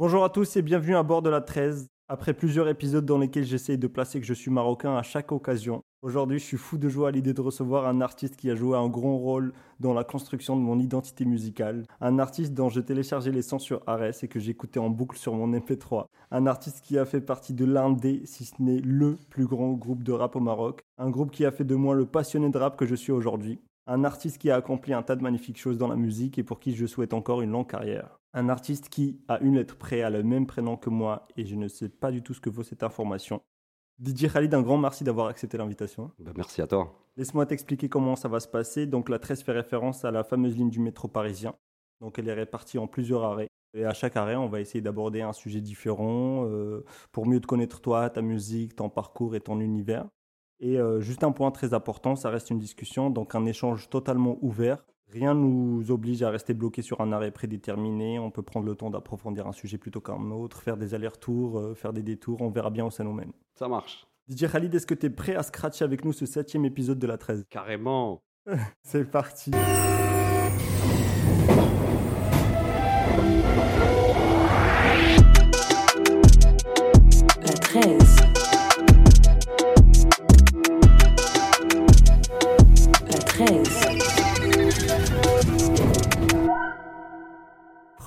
Bonjour à tous et bienvenue à bord de la 13. Après plusieurs épisodes dans lesquels j'essaye de placer que je suis marocain à chaque occasion, aujourd'hui je suis fou de joie à l'idée de recevoir un artiste qui a joué un grand rôle dans la construction de mon identité musicale, un artiste dont je téléchargeais les sons sur Ares et que j'écoutais en boucle sur mon MP3, un artiste qui a fait partie de l'un des, si ce n'est le plus grand groupe de rap au Maroc, un groupe qui a fait de moi le passionné de rap que je suis aujourd'hui, un artiste qui a accompli un tas de magnifiques choses dans la musique et pour qui je souhaite encore une longue carrière. Un artiste qui, à une lettre près, a le même prénom que moi et je ne sais pas du tout ce que vaut cette information. Didier Khalid, un grand merci d'avoir accepté l'invitation. Bah, merci à toi. Laisse-moi t'expliquer comment ça va se passer. Donc la 13 fait référence à la fameuse ligne du métro parisien. Donc elle est répartie en plusieurs arrêts. Et à chaque arrêt, on va essayer d'aborder un sujet différent euh, pour mieux te connaître toi, ta musique, ton parcours et ton univers. Et euh, juste un point très important, ça reste une discussion, donc un échange totalement ouvert Rien ne nous oblige à rester bloqué sur un arrêt prédéterminé. On peut prendre le temps d'approfondir un sujet plutôt qu'un autre, faire des allers-retours, euh, faire des détours. On verra bien où ça nous mène. Ça marche. DJ Khalid, est-ce que tu es prêt à scratcher avec nous ce septième épisode de la 13 Carrément. C'est parti.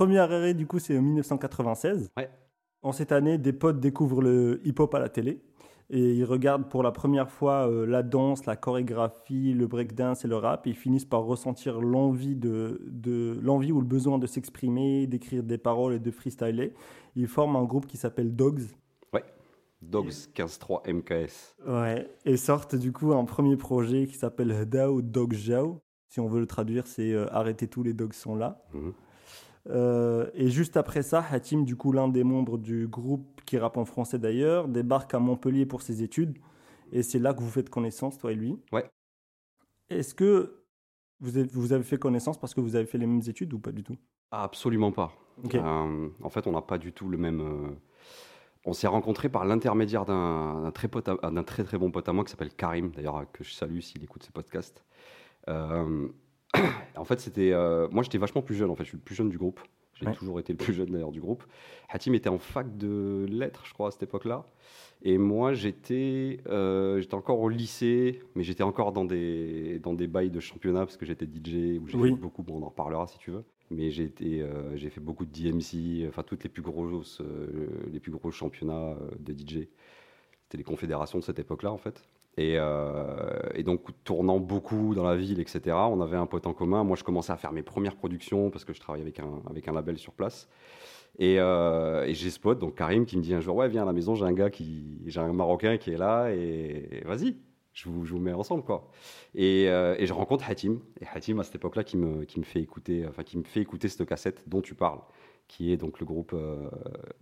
Premier arrêt, du coup, c'est en 1996. Ouais. En cette année, des potes découvrent le hip-hop à la télé et ils regardent pour la première fois euh, la danse, la chorégraphie, le breakdance et le rap. Et ils finissent par ressentir l'envie de, de l'envie ou le besoin de s'exprimer, d'écrire des paroles et de freestyler. Ils forment un groupe qui s'appelle Dogs. Ouais. Dogs 15.3 MKS. Ouais. Et sortent du coup un premier projet qui s'appelle Dao Dog Jao. Si on veut le traduire, c'est euh, Arrêtez tous les dogs sont là. Mhm. Euh, et juste après ça, Hatim, du coup l'un des membres du groupe qui rappe en français d'ailleurs, débarque à Montpellier pour ses études. Et c'est là que vous faites connaissance, toi et lui? Ouais. Est-ce que vous avez, vous avez fait connaissance parce que vous avez fait les mêmes études ou pas du tout? Absolument pas. Ok. Euh, en fait, on n'a pas du tout le même. euh, On s'est rencontrés par l'intermédiaire d'un très, très très bon pote à moi qui s'appelle Karim, d'ailleurs, que je salue s'il écoute ses podcasts. Euh, en fait, c'était. euh, Moi, j'étais vachement plus jeune, en fait. Je suis le plus jeune du groupe. J'ai Ouais. toujours été le plus jeune d'ailleurs du groupe. Hatim était en fac de lettres, je crois, à cette époque-là. Et moi, j'étais euh, j'étais encore au lycée, mais j'étais encore dans des, dans des bails de championnat parce que j'étais DJ ou j'ai Oui. fait beaucoup, bon, on en reparlera si tu veux. Mais j'ai été, euh, j'ai fait beaucoup de DMC, enfin toutes les plus grosses, les plus gros championnats de DJ. C'était les confédérations de cette époque-là en fait. Et, euh, et donc tournant beaucoup dans la ville, etc. On avait un pote en commun. Moi, je commençais à faire mes premières productions parce que je travaillais avec un, avec un label sur place. Et, euh, j'ai ce pote, donc Karim, qui me dit un jour viens à la maison, j'ai un gars qui. J'ai un Marocain qui est là, et, vas-y, je vous, je vous mets ensemble, quoi. Et, euh, et je rencontre Hatim. Et Hatim, à cette époque-là, qui me, qui me fait écouter, enfin, qui me fait écouter cette cassette dont tu parles, qui est donc le groupe euh,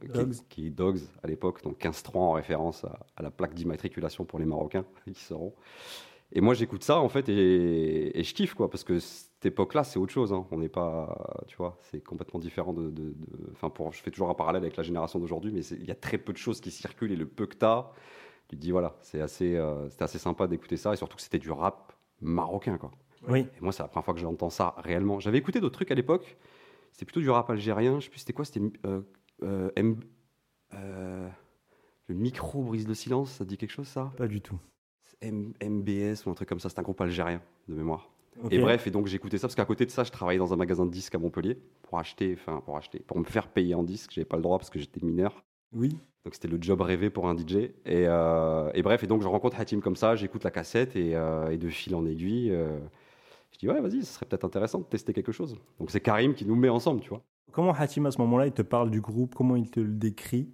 qui, Dogs. qui est Dogs à l'époque, donc 15-3 en référence à, à la plaque d'immatriculation pour les Marocains qui seront. Et moi, j'écoute ça, en fait, et, et je kiffe, quoi, parce que cette époque-là, c'est autre chose. hein. On n'est pas, tu vois, c'est complètement différent de. Enfin, pour, je fais toujours un parallèle avec la génération d'aujourd'hui, mais il y a très peu de choses qui circulent, et le peu que t'as, tu te dis, voilà, c'est assez, euh, c'était assez sympa d'écouter ça, et surtout que c'était du rap marocain, quoi. Oui. Et moi, c'est la première fois que j'entends ça réellement. J'avais écouté d'autres trucs à l'époque. C'était plutôt du rap algérien. Je sais plus c'était quoi. C'était euh, euh, M- euh, le micro brise le silence. Ça te dit quelque chose ça? Pas du tout. M- MBS ou un truc comme ça. C'est un groupe algérien de mémoire. Et bref, et donc j'écoutais ça parce qu'à côté de ça, je travaillais dans un magasin de disques à Montpellier pour acheter, enfin pour acheter, pour me faire payer en disques. J'avais pas le droit parce que j'étais mineur. Oui. Donc c'était le job rêvé pour un DJ. Et, euh, et bref, et donc je rencontre Hatim comme ça, j'écoute la cassette et, euh, et de fil en aiguille, euh, dis ouais, vas-y, ce serait peut-être intéressant de tester quelque chose. Donc c'est Karim qui nous met ensemble, tu vois. Comment Hatim, à ce moment-là, il te parle du groupe? Comment il te le décrit?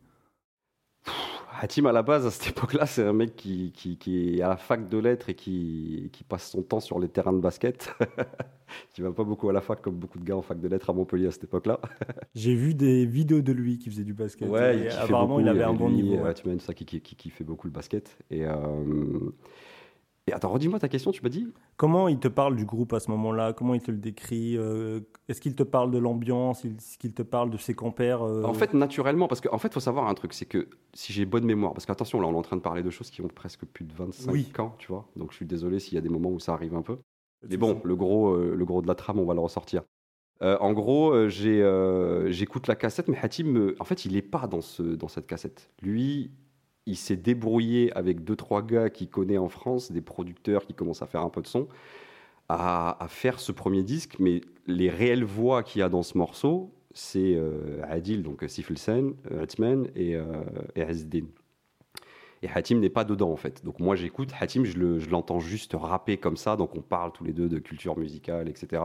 Hatim, à la base, à cette époque-là, c'est un mec qui, qui, qui est à la fac de lettres et qui, qui passe son temps sur les terrains de basket. qui va pas beaucoup à la fac, comme beaucoup de gars en fac de lettres à Montpellier à cette époque-là. J'ai vu des vidéos de lui qui faisait du basket. Ouais, Et apparemment, beaucoup, il avait un bon niveau. ouais, tu m'as dit ça qui, qui, qui, qui fait beaucoup le basket. Et, euh, et attends, redis-moi ta question, tu m'as dit Comment il te parle du groupe à ce moment-là? Comment il te le décrit Euh, Est-ce qu'il te parle de l'ambiance Est-ce qu'il te parle de ses compères euh, En fait, naturellement, parce qu'en en fait, il faut savoir un truc, c'est que si j'ai bonne mémoire, parce qu'attention, là, on est en train de parler de choses qui ont presque plus de 25 Oui. ans, tu vois. Donc, je suis désolé s'il y a des moments où ça arrive un peu. Mais bon, le gros, euh, le gros de la trame, on va le ressortir. En gros, j'écoute la cassette, mais Hatim, en fait, il n'est pas dans, ce, dans cette cassette. Lui, il s'est débrouillé avec deux, trois gars qu'il connaît en France, des producteurs qui commencent à faire un peu de son, à, faire ce premier disque. Mais les réelles voix qu'il y a dans ce morceau, c'est euh, Adil, donc Sifilsen, Hatman et, euh, et Azzdin. Et Hatim n'est pas dedans en fait. Donc moi j'écoute Hatim, je l'entends juste rapper comme ça, donc on parle tous les deux de culture musicale, etc.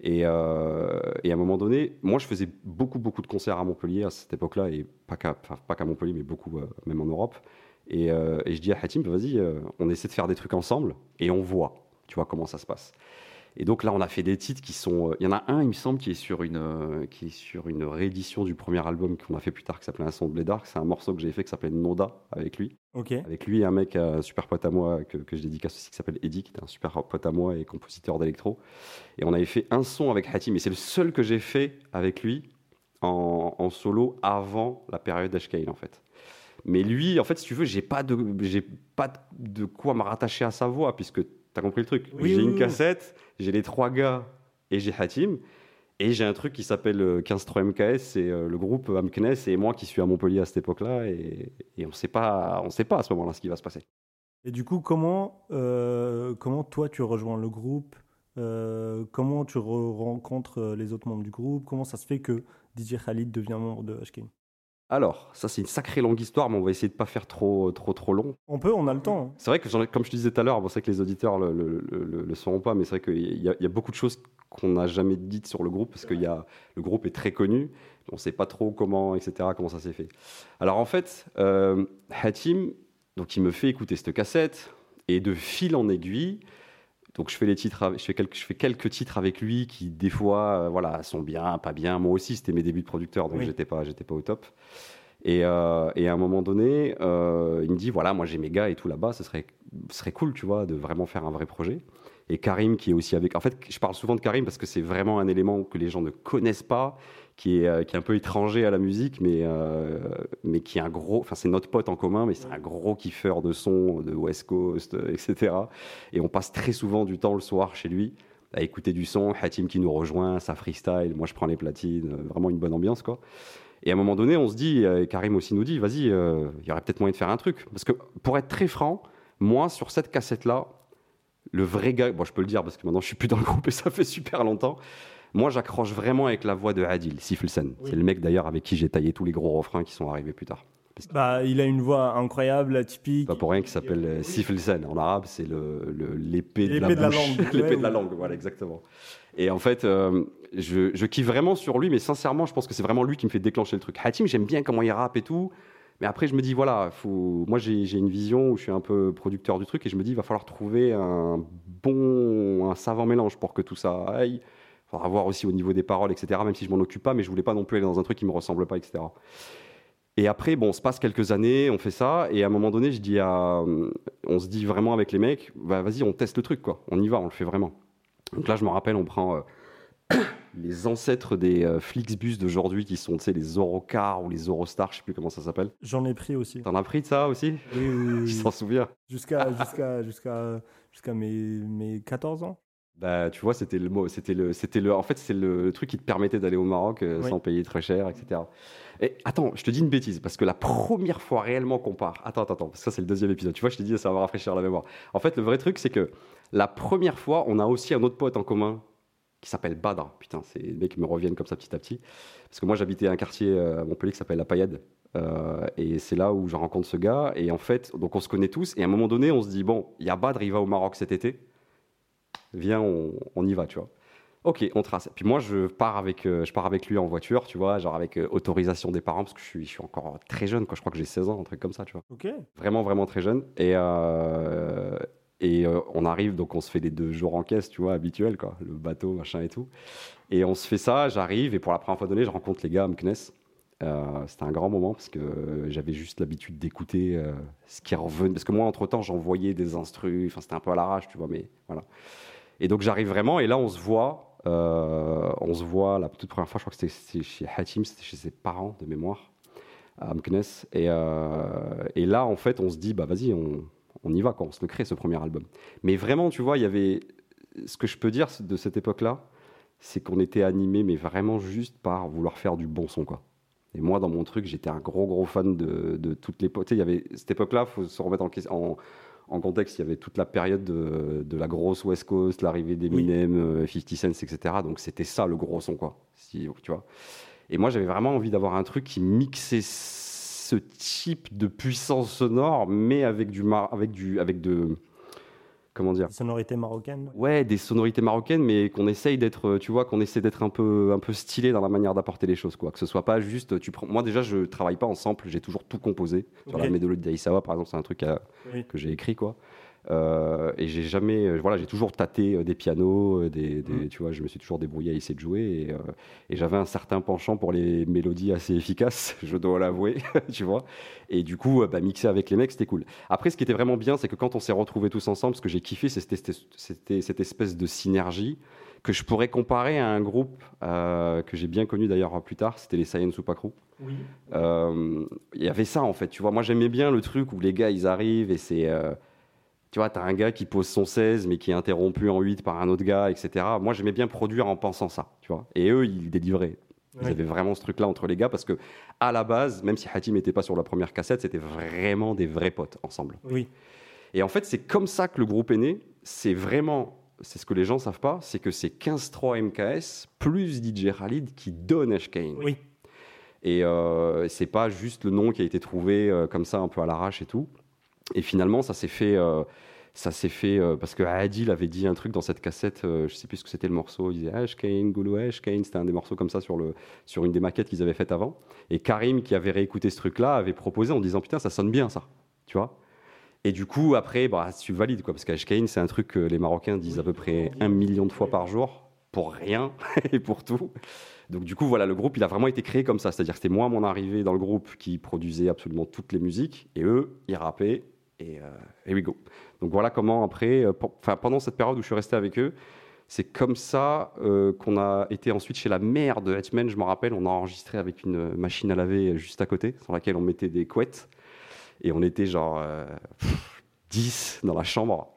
Et, euh, et à un moment donné, moi je faisais beaucoup beaucoup de concerts à Montpellier à cette époque-là, et pas qu'à Montpellier, mais beaucoup euh, même en Europe. Et, euh, et je dis à Hatim, vas-y, on essaie de faire des trucs ensemble, et on voit, tu vois comment ça se passe. Et donc là, on a fait des titres qui sont. euh, Il y en a un, il me semble, qui est sur une, euh, qui est sur une réédition du premier album qu'on a fait plus tard, qui s'appelait Un son de Blédard. C'est un morceau que j'ai fait qui s'appelait Noda avec lui. Ok. Avec lui et un mec, un super pote à moi que, que je dédicace aussi, qui s'appelle Eddie, qui était un super pote à moi et compositeur d'électro. Et on avait fait un son avec Hatim, et c'est le seul que j'ai fait avec lui en, en solo avant la période Ashkale, en fait. Mais lui, en fait, si tu veux, j'ai pas de, j'ai pas de quoi me rattacher à sa voix, puisque tu as compris le truc. Oui, j'ai une cassette, j'ai les trois gars et j'ai Hatim. Et j'ai un truc qui s'appelle euh, 15-3 MKS, c'est euh, le groupe Amknes et moi qui suis à Montpellier à cette époque-là. Et, et on sait pas, on sait pas à ce moment-là ce qui va se passer. Et du coup, comment, euh, comment toi tu rejoins le groupe Euh, Comment tu re- rencontres euh, les autres membres du groupe? Comment ça se fait que DJ Khalid devient membre de Ashkin Alors, ça c'est une sacrée longue histoire, mais on va essayer de pas faire trop, trop, trop long. On peut, on a le temps. C'est vrai que, comme je te disais tout à l'heure, bon, c'est vrai que les auditeurs le, le, le- le sauront pas, mais c'est vrai qu'il y, a- il y a beaucoup de choses qu'on n'a jamais dites sur le groupe, parce que y a, le groupe est très connu, on ne sait pas trop comment, etc., comment ça s'est fait. Alors en fait, euh, Hatim, donc il me fait écouter cette cassette, et de fil en aiguille, donc je fais, les titres, je, fais quelques, je fais quelques titres avec lui qui, des fois, euh, voilà, sont bien, pas bien. Moi aussi, c'était mes débuts de producteur, donc Oui. j'étais pas, j'étais pas au top. Et, euh, et à un moment donné, euh, il me dit voilà, moi j'ai mes gars et tout là-bas, ce serait, ce serait cool, tu vois, de vraiment faire un vrai projet. Et Karim, qui est aussi avec. En fait, je parle souvent de Karim parce que c'est vraiment un élément que les gens ne connaissent pas, qui est, euh, qui est un peu étranger à la musique, mais, euh, mais qui est un gros. Enfin, c'est notre pote en commun, mais c'est un gros kiffeur de son, de West Coast, euh, etc. Et on passe très souvent du temps le soir chez lui à écouter du son. Hatim qui nous rejoint, ça freestyle. Moi, je prends les platines. Vraiment une bonne ambiance, quoi. Et à un moment donné, on se dit, et Karim aussi nous dit, vas-y, il y aurait peut-être moyen de faire un truc. Parce que pour être très franc, moi, sur cette cassette-là, le vrai gars, bon, je peux le dire parce que maintenant je suis plus dans le groupe et ça fait super longtemps. Moi, j'accroche vraiment avec la voix de Adil Siflsen. Oui. C'est le mec d'ailleurs avec qui j'ai taillé tous les gros refrains qui sont arrivés plus tard. Bah, il a une voix incroyable, atypique. Pas pour rien qu'il s'appelle euh, Siflsen. En arabe, c'est le- le- l'épée de, L'épée la, de la langue. l'épée Ouais, de la langue, voilà, exactement. Et en fait, euh, je, je kiffe vraiment sur lui, mais sincèrement, je pense que c'est vraiment lui qui me fait déclencher le truc. Hatim, j'aime bien comment il rappe et tout. Mais après, je me dis, voilà, faut... moi j'ai j'ai une vision où je suis un peu producteur du truc et je me dis, il va falloir trouver un bon, un savant mélange pour que tout ça aille. Il faudra voir aussi au niveau des paroles, etc. Même si je m'en occupe pas, mais je voulais pas non plus aller dans un truc qui me ressemble pas, etc. Et après, bon, on se passe quelques années, on fait ça, et à un moment donné, je dis à, on se dit vraiment avec les mecs, bah, vas-y, on teste le truc, quoi. On y va, on le fait vraiment. Donc là, je me rappelle, on prend euh, les ancêtres des euh, Flixbus d'aujourd'hui, qui sont, tu sais, les Eurocars ou les Eurostars, je sais plus comment ça s'appelle. J'en ai pris aussi. T'en as pris de ça aussi? Oui, oui. Je t'en souviens. Jusqu'à jusqu'à jusqu'à jusqu'à mes, mes 14 ans. Bah, tu vois, c'était le mot, c'était le, c'était le, en fait, c'est le, le truc qui te permettait d'aller au Maroc euh, Oui. sans payer très cher, etc. Et attends, je te dis une bêtise, parce que la première fois réellement qu'on part, attends, attends, attends, parce que ça c'est le deuxième épisode. Tu vois, je te dis, ça va rafraîchir la mémoire. En fait, le vrai truc, c'est que la première fois, on a aussi un autre pote en commun qui s'appelle Badr. Putain, c'est les mecs qui me reviennent comme ça petit à petit. Parce que moi, j'habitais un quartier euh, à Montpellier qui s'appelle La Paillade. Euh, et c'est là où je rencontre ce gars. Et en fait, donc on se connaît tous. Et à un moment donné, on se dit, bon, il y a Badr, il va au Maroc cet été. Viens, on, on y va, tu vois. Ok, on trace. Puis moi, je pars avec, euh, je pars avec lui en voiture, tu vois, genre avec euh, autorisation des parents, parce que je suis, je suis encore très jeune, quoi. Je crois que j'ai 16 ans, un truc comme ça, tu vois. Ok. Vraiment, vraiment très jeune. Et, euh, et euh, on arrive, donc on se fait les deux jours en caisse, tu vois, habituel, quoi. Le bateau, machin et tout. Et on se fait ça, j'arrive, et pour la première fois donnée, je rencontre les gars à Mknes. Euh, c'était un grand moment parce que j'avais juste l'habitude d'écouter euh, ce qui revenait. Parce que moi, entre-temps, j'envoyais des instrus, enfin, c'était un peu à l'arrache, tu vois, mais voilà. Et donc, j'arrive vraiment, et là, on se voit. euh, on se voit la toute première fois, je crois que c'était- chez Hatim, c'était chez ses parents de mémoire, à Mknes. Et, euh, et là, en fait, on se dit, bah vas-y, on, y va, quoi, on se crée, ce premier album. Mais vraiment, tu vois, il y avait. Ce que je peux dire de cette époque-là, c'est qu'on était animé, mais vraiment juste par vouloir faire du bon son, quoi. Et moi, dans mon truc, j'étais un gros, gros fan de, de toutes les. Tu sais, il y avait cette époque-là, faut se remettre en, en, en contexte, il y avait toute la période de, de la grosse West Coast, l'arrivée d'Eminem, euh, 50 Cent, etc. Donc c'était ça le gros son, quoi. Si, tu vois. Et moi, j'avais vraiment envie d'avoir un truc qui mixait ce type de puissance sonore, mais avec du, mar- avec du, avec de, comment dire, Sonorité marocaine. ouais, des sonorités marocaines, mais qu'on essaye d'être, euh, tu vois, qu'on essaie d'être un peu, un peu stylé dans la manière d'apporter les choses, quoi. Que ce soit pas juste, tu prends. Moi déjà, je travaille pas en sample, j'ai toujours tout composé. Sur la Ok. mélodie d'Aïsawa, par exemple, c'est un truc à- Oui. que j'ai écrit, quoi. Euh, et j'ai jamais, euh, voilà, j'ai toujours tâté euh, des pianos, des, des- Mhm. tu vois, je me suis toujours débrouillé à essayer de jouer et, euh, et j'avais un certain penchant pour les mélodies assez efficaces, je dois l'avouer, tu vois. Et du coup, bah, mixer avec les mecs, c'était cool. Après, ce qui était vraiment bien, c'est que quand on s'est retrouvés tous ensemble, ce que j'ai kiffé, c'était cette espèce de synergie que je pourrais comparer à un groupe euh, que j'ai bien connu d'ailleurs plus tard, c'était les Saiyan Supakru. Oui. Euh, Il y avait ça en fait, tu vois. Moi j'aimais bien le truc où les gars ils arrivent et c'est. euh, tu vois, t'as un gars qui pose son 16 mais qui est interrompu en 8 par un autre gars, etc. Moi j'aimais bien produire en pensant ça, tu vois. Et eux ils délivraient. Ils Ouais. avaient vraiment ce truc-là entre les gars parce que, à la base, même si Hatim n'était pas sur la première cassette, c'était vraiment des vrais potes ensemble. Oui. Et en fait, c'est comme ça que le groupe est né. C'est vraiment, c'est ce que les gens savent pas, c'est que c'est 15-3 MKS plus DJ Khalid qui donne Ashkane. Oui. Et euh, c'est pas juste le nom qui a été trouvé euh, comme ça un peu à l'arrache et tout. Et finalement, ça s'est fait, euh, ça s'est fait euh, parce que Adil avait dit un truc dans cette cassette. euh, je sais plus ce que c'était le morceau. Il disait Ashkane, Goulou Ashkane. C'était un des morceaux comme ça sur le sur une des maquettes qu'ils avaient faites avant. Et Karim, qui avait réécouté ce truc-là, avait proposé en disant putain, ça sonne bien ça, tu vois. Et du coup, après, bah, tu valides quoi, parce qu'Ashkane, c'est un truc que les Marocains disent à peu près un million de fois par jour pour rien et pour tout. Donc du coup, voilà, le groupe, il a vraiment été créé comme ça. C'est-à-dire que c'était moi, mon arrivée dans le groupe, qui produisait absolument toutes les musiques, et eux, ils rappaient, et euh, here we go. Donc voilà comment après, euh, pendant cette période où je suis resté avec eux, c'est comme ça euh, qu'on a été ensuite chez la mère de Hetman, je me rappelle, on a enregistré avec une machine à laver juste à côté, sur laquelle on mettait des couettes, et on était genre euh, pff, 10 dans la chambre.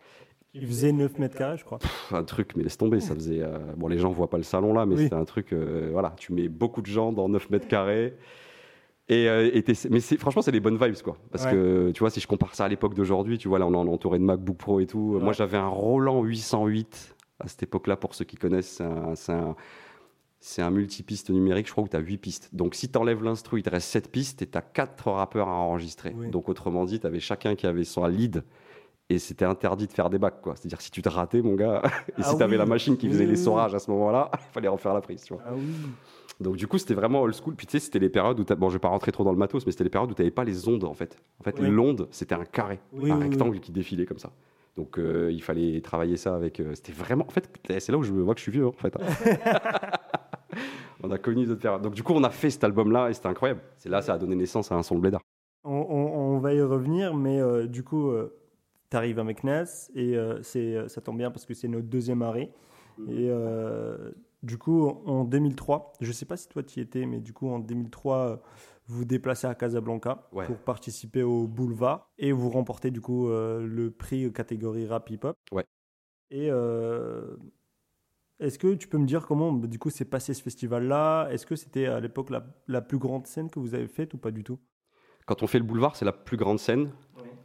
Il faisait 9 mètres carrés, je crois. Pff, un truc, mais laisse tomber, ça faisait. euh, bon, les gens voient pas le salon là, mais Oui. c'était un truc. euh, voilà, tu mets beaucoup de gens dans 9 mètres carrés. Et, euh, et mais franchement, c'est des bonnes vibes, quoi. Parce Ouais. que, tu vois, si je compare ça à l'époque d'aujourd'hui, tu vois, là, on est entouré de MacBook Pro et tout. Ouais. Moi, j'avais un Roland 808 à cette époque-là, pour ceux qui connaissent. C'est un, c'est multipiste numérique, je crois, où tu as 8 pistes. Donc, si tu enlèves l'instru, il te reste 7 pistes et tu as 4 rappeurs à enregistrer. Oui. Donc, autrement dit, tu avais chacun qui avait son lead et c'était interdit de faire des bacs, quoi. C'est-à-dire, si tu te ratais, mon gars, et Ah si tu avais la machine qui faisait Oui, les sorages à ce moment-là, il fallait refaire la prise, tu vois. Ah oui. Donc du coup, c'était vraiment old school. Puis tu sais, c'était les périodes où bon, je vais pas rentrer trop dans le matos, mais c'était les périodes où tu n'avais pas les ondes en fait. En fait, Oui. l'onde, c'était un carré, Oui, un oui, rectangle qui défilait comme ça. Donc euh, il fallait travailler ça avec. euh, c'était vraiment. En fait, c'est là où je vois que je suis vieux. En fait. on a connu d'autres périodes. Donc du coup, on a fait cet album-là et c'était incroyable. C'est là, ça a donné naissance à un son de blédard. On, on- on va y revenir, mais euh, du coup, tu arrives à Meknes et c'est, ça tombe bien parce que c'est notre deuxième arrêt. Et euh, du coup, en 2003, je ne sais pas si toi tu y étais, mais du coup, en 2003, euh, vous vous déplacez à Casablanca Ouais. pour participer au Boulevard et vous remportez du coup euh, le prix catégorie rap hip-hop. Ouais. Et euh, est-ce que tu peux me dire comment bah, du coup s'est passé ce festival-là? Est-ce que c'était à l'époque la, la plus grande scène que vous avez faite ou pas du tout? Quand on fait le boulevard, c'est la plus grande scène.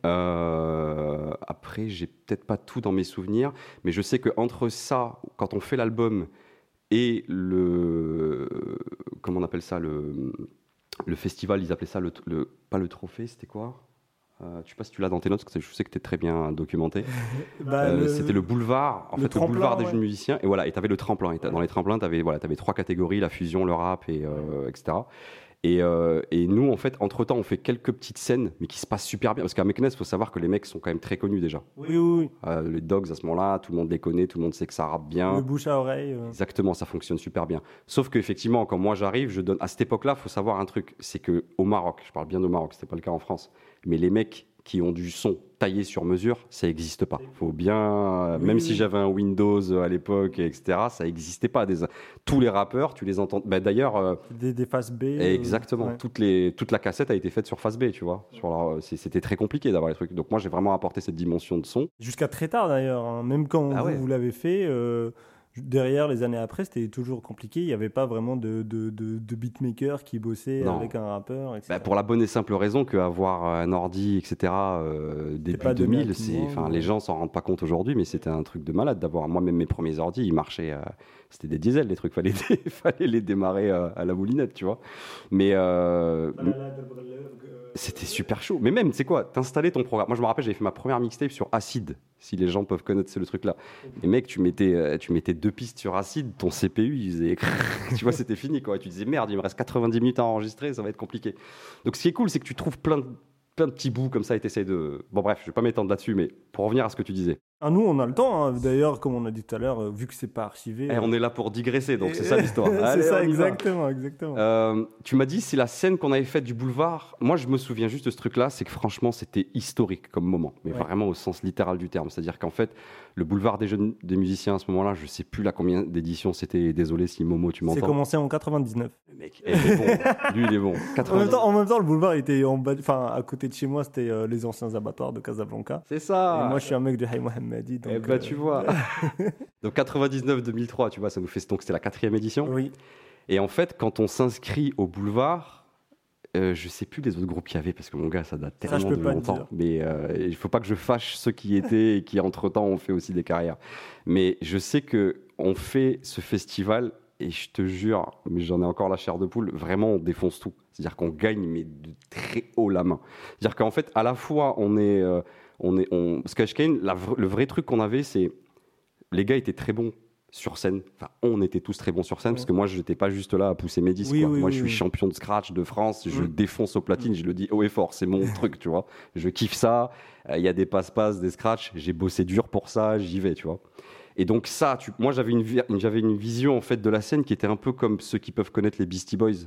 Euh, après, j'ai peut-être pas tout dans mes souvenirs, mais je sais que entre ça, quand on fait l'album et le comment on appelle ça le le festival, ils appelaient ça le, le- pas le trophée, c'était quoi? Euh, Je sais pas si tu l'as dans tes notes, parce que je sais que tu es très bien documenté. Bah, Euh, C'était le boulevard, en le fait, tremplin, le boulevard des ouais. jeunes musiciens. Et voilà, et tu avais le tremplin. Et Dans les tremplins, tu avais, voilà, avais trois catégories la fusion, le rap, et, euh, etc. Et, euh, et nous, en fait, entre-temps, on fait quelques petites scènes, mais qui se passent super bien. Parce qu'à Meknes, il faut savoir que les mecs sont quand même très connus déjà. Oui, oui, oui. Euh, les Dogs, à ce moment-là, tout le monde les connaît, tout le monde sait que ça rappe bien. Le bouche à oreille. euh. Exactement, ça fonctionne super bien. Sauf qu'effectivement, quand moi j'arrive, je donne. À cette époque-là, il faut savoir un truc c'est que au Maroc, je parle bien au Maroc, c'était pas le cas en France, mais les mecs qui ont du son taillé sur mesure, ça n'existe pas. Faut bien. Oui, même oui, si j'avais un Windows à l'époque, etc., ça n'existait pas. Des... Tous les rappeurs, tu les entends. Bah, D'ailleurs. euh, Des, des faces B. euh, Exactement. ouais. Toutes les, toute la cassette a été faite sur Face B, tu vois. C'était très compliqué d'avoir les trucs. Donc moi, j'ai vraiment apporté cette dimension de son. Jusqu'à très tard d'ailleurs. hein. Même quand Ah vous l'avez fait, euh, derrière, les années après, c'était toujours compliqué. Il n'y avait pas vraiment de, de, de, de beatmaker qui bossait Non. avec un rappeur, etc. Bah, pour la bonne et simple raison qu'avoir un ordi, etc., euh, début pas donné à 2000, tout le c'est, enfin, les gens s'en rendent pas compte aujourd'hui, mais c'était un truc de malade d'avoir. Moi-même, mes premiers ordi, ils marchaient, euh, c'était des diesels, les trucs, fallait, fallait les démarrer euh, à la moulinette, tu vois. Mais euh, c'était super chaud. Mais même, c'est quoi? T'installais ton programme. Moi, je me rappelle, j'avais fait ma première mixtape sur Acid, si les gens peuvent connaître, c'est le truc là. Et mec, tu mettais, tu mettais deux pistes sur Acid, ton CPU, il faisait. tu vois, c'était fini, quoi. Tu disais, merde, il me reste 90 minutes à enregistrer, ça va être compliqué. Donc, ce qui est cool, c'est que tu trouves plein de, plein de petits bouts comme ça et t'essayes de. Bon, bref, je vais pas m'étendre là-dessus, mais pour revenir à ce que tu disais. Ah, nous, on a le temps. hein. D'ailleurs, comme on a dit tout à l'heure, euh, vu que c'est pas archivé. Eh, on est là pour digresser, donc c'est ça l'histoire. c'est ça, exactement, exactement. Euh, tu m'as dit c'est la scène qu'on avait faite du boulevard. Moi, je me souviens juste de ce truc-là, c'est que franchement, c'était historique comme moment, mais Ouais. vraiment au sens littéral du terme. C'est-à-dire qu'en fait, le boulevard des jeunes des musiciens à ce moment-là, je sais plus là combien d'éditions c'était. Désolé si Momo tu c'est m'entends. commencé en 99. Le mec, eh, il est bon. Lui, il est bon. En même, 90. temps, en même temps, le boulevard était en bas, enfin, à côté de chez moi, c'était euh, les anciens abattoirs de Casablanca. C'est Et ça. moi, je suis un mec de Hay Mohammadi. Eh donc, bah, euh, tu vois. Donc 99-2003, tu vois, ça nous fait donc c'était la quatrième édition. Oui. Et en fait, quand on s'inscrit au boulevard, euh, je sais plus les autres groupes qu'il y avait parce que mon gars, ça date Ça, tellement peux de longtemps. Mais euh, il faut pas que je fâche ceux qui étaient et qui entre temps ont fait aussi des carrières. Mais je sais que on fait ce festival et je te jure, mais j'en ai encore la chair de poule. Vraiment, on défonce tout. C'est-à-dire qu'on gagne mais de très haut la main. C'est-à-dire qu'en fait, à la fois, on est, euh, on est, on... parce que Kane, la le vrai truc qu'on avait, c'est les gars étaient très bons sur scène. Enfin, on était tous très bons sur scène parce que moi, je n'étais pas juste là à pousser mes disques. Oui, quoi. oui, moi, oui, je suis champion de scratch de France. Je défonce au platine. Je le dis haut et fort. C'est mon truc, tu vois. Je kiffe ça. Euh, Il y a des passe-passe, des scratchs. J'ai bossé dur pour ça. J'y vais, tu vois. Et donc ça, tu- moi j'avais une, vi- j'avais une vision en fait de la scène qui était un peu comme ceux qui peuvent connaître les Beastie Boys.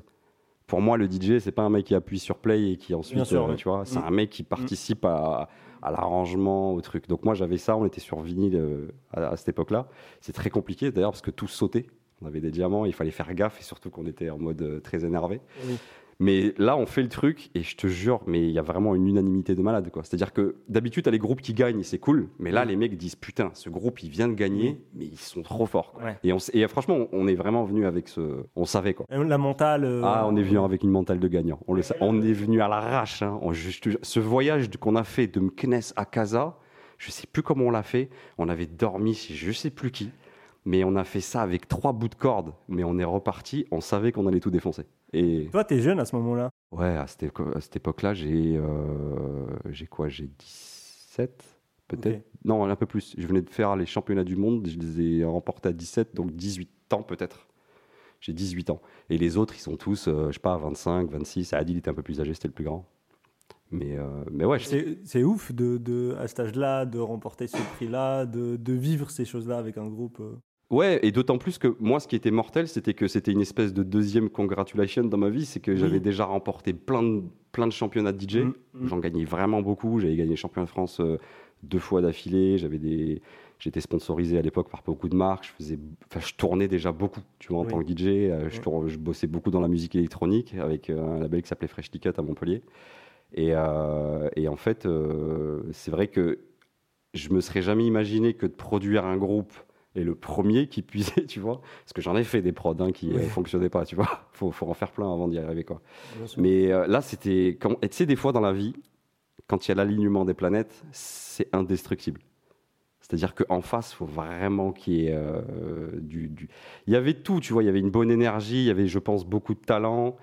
Pour moi, le DJ, c'est pas un mec qui appuie sur play et qui ensuite, sûr, euh, oui. tu vois, c'est Mm. un mec qui participe à, à l'arrangement, au truc. Donc moi, j'avais ça. On était sur vinyle euh, à, à cette époque-là. C'est très compliqué d'ailleurs parce que tout sautait. On avait des diamants, il fallait faire gaffe et surtout qu'on était en mode euh, très énervé. Oui. Mais là, on fait le truc et je te jure, mais il y a vraiment une unanimité de malade. quoi. C'est-à-dire que d'habitude, tu as les groupes qui gagnent et c'est cool. Mais là, les mecs disent Putain, ce groupe, il vient de gagner, mais ils sont trop forts. quoi. Ouais. Et, on, s- et franchement, on est vraiment venu avec ce. On savait quoi. Même La mentale. euh, Ah, on est venu avec une mentale de gagnant. On, le sait. on est venu à l'arrache. hein. On- ce voyage qu'on a fait de Mknes à Casa, je sais plus comment on l'a fait. On avait dormi chez je sais plus qui. Mais on a fait ça avec trois bouts de corde. Mais on est reparti. On savait qu'on allait tout défoncer. Et Toi, t'es jeune à ce moment-là? ouais, à cette, éco- à cette époque-là, j'ai euh, j'ai quoi? J'ai 17 peut-être? Non, un peu plus. Je venais de faire les championnats du monde. Je les ai remportés à 17, donc 18 ans peut-être. J'ai 18 ans. Et les autres, ils sont tous, euh, je sais pas, 25, 26. Adil était un peu plus âgé, c'était le plus grand. Mais, euh, mais ouais, je- C'est c'est ouf de, de, à cet âge-là de remporter ce prix-là, de, de vivre ces choses-là avec un groupe. Ouais, et d'autant plus que moi, ce qui était mortel, c'était que c'était une espèce de deuxième congratulation dans ma vie. C'est que j'avais déjà remporté plein de, plein de championnats de DJ. Mm, mm. J'en gagnais vraiment beaucoup. J'avais gagné champion de France euh, deux fois d'affilée. J'avais des... J'étais sponsorisé à l'époque par beaucoup de marques. Je, faisais... enfin, je tournais déjà beaucoup, tu vois, en Oui. tant que DJ. Euh, je, Ouais. tour- je bossais beaucoup dans la musique électronique avec euh, un label qui s'appelait Fresh Ticket à Montpellier. Et, et en fait, c'est vrai que je me serais jamais imaginé que de produire un groupe et le premier qui puisait, tu vois, parce que j'en ai fait des prods hein, qui ne Oui. fonctionnaient pas, tu vois. Faut, faut en faire plein avant d'y arriver, quoi. Mais euh, là, c'était. quand- Et tu sais, des fois dans la vie, quand il y a l'alignement des planètes, c'est indestructible. C'est-à-dire qu'en face, il faut vraiment qu'il y ait euh, du, du- Il y avait tout, tu vois. Il y avait une bonne énergie, il y avait, je pense, beaucoup de talent.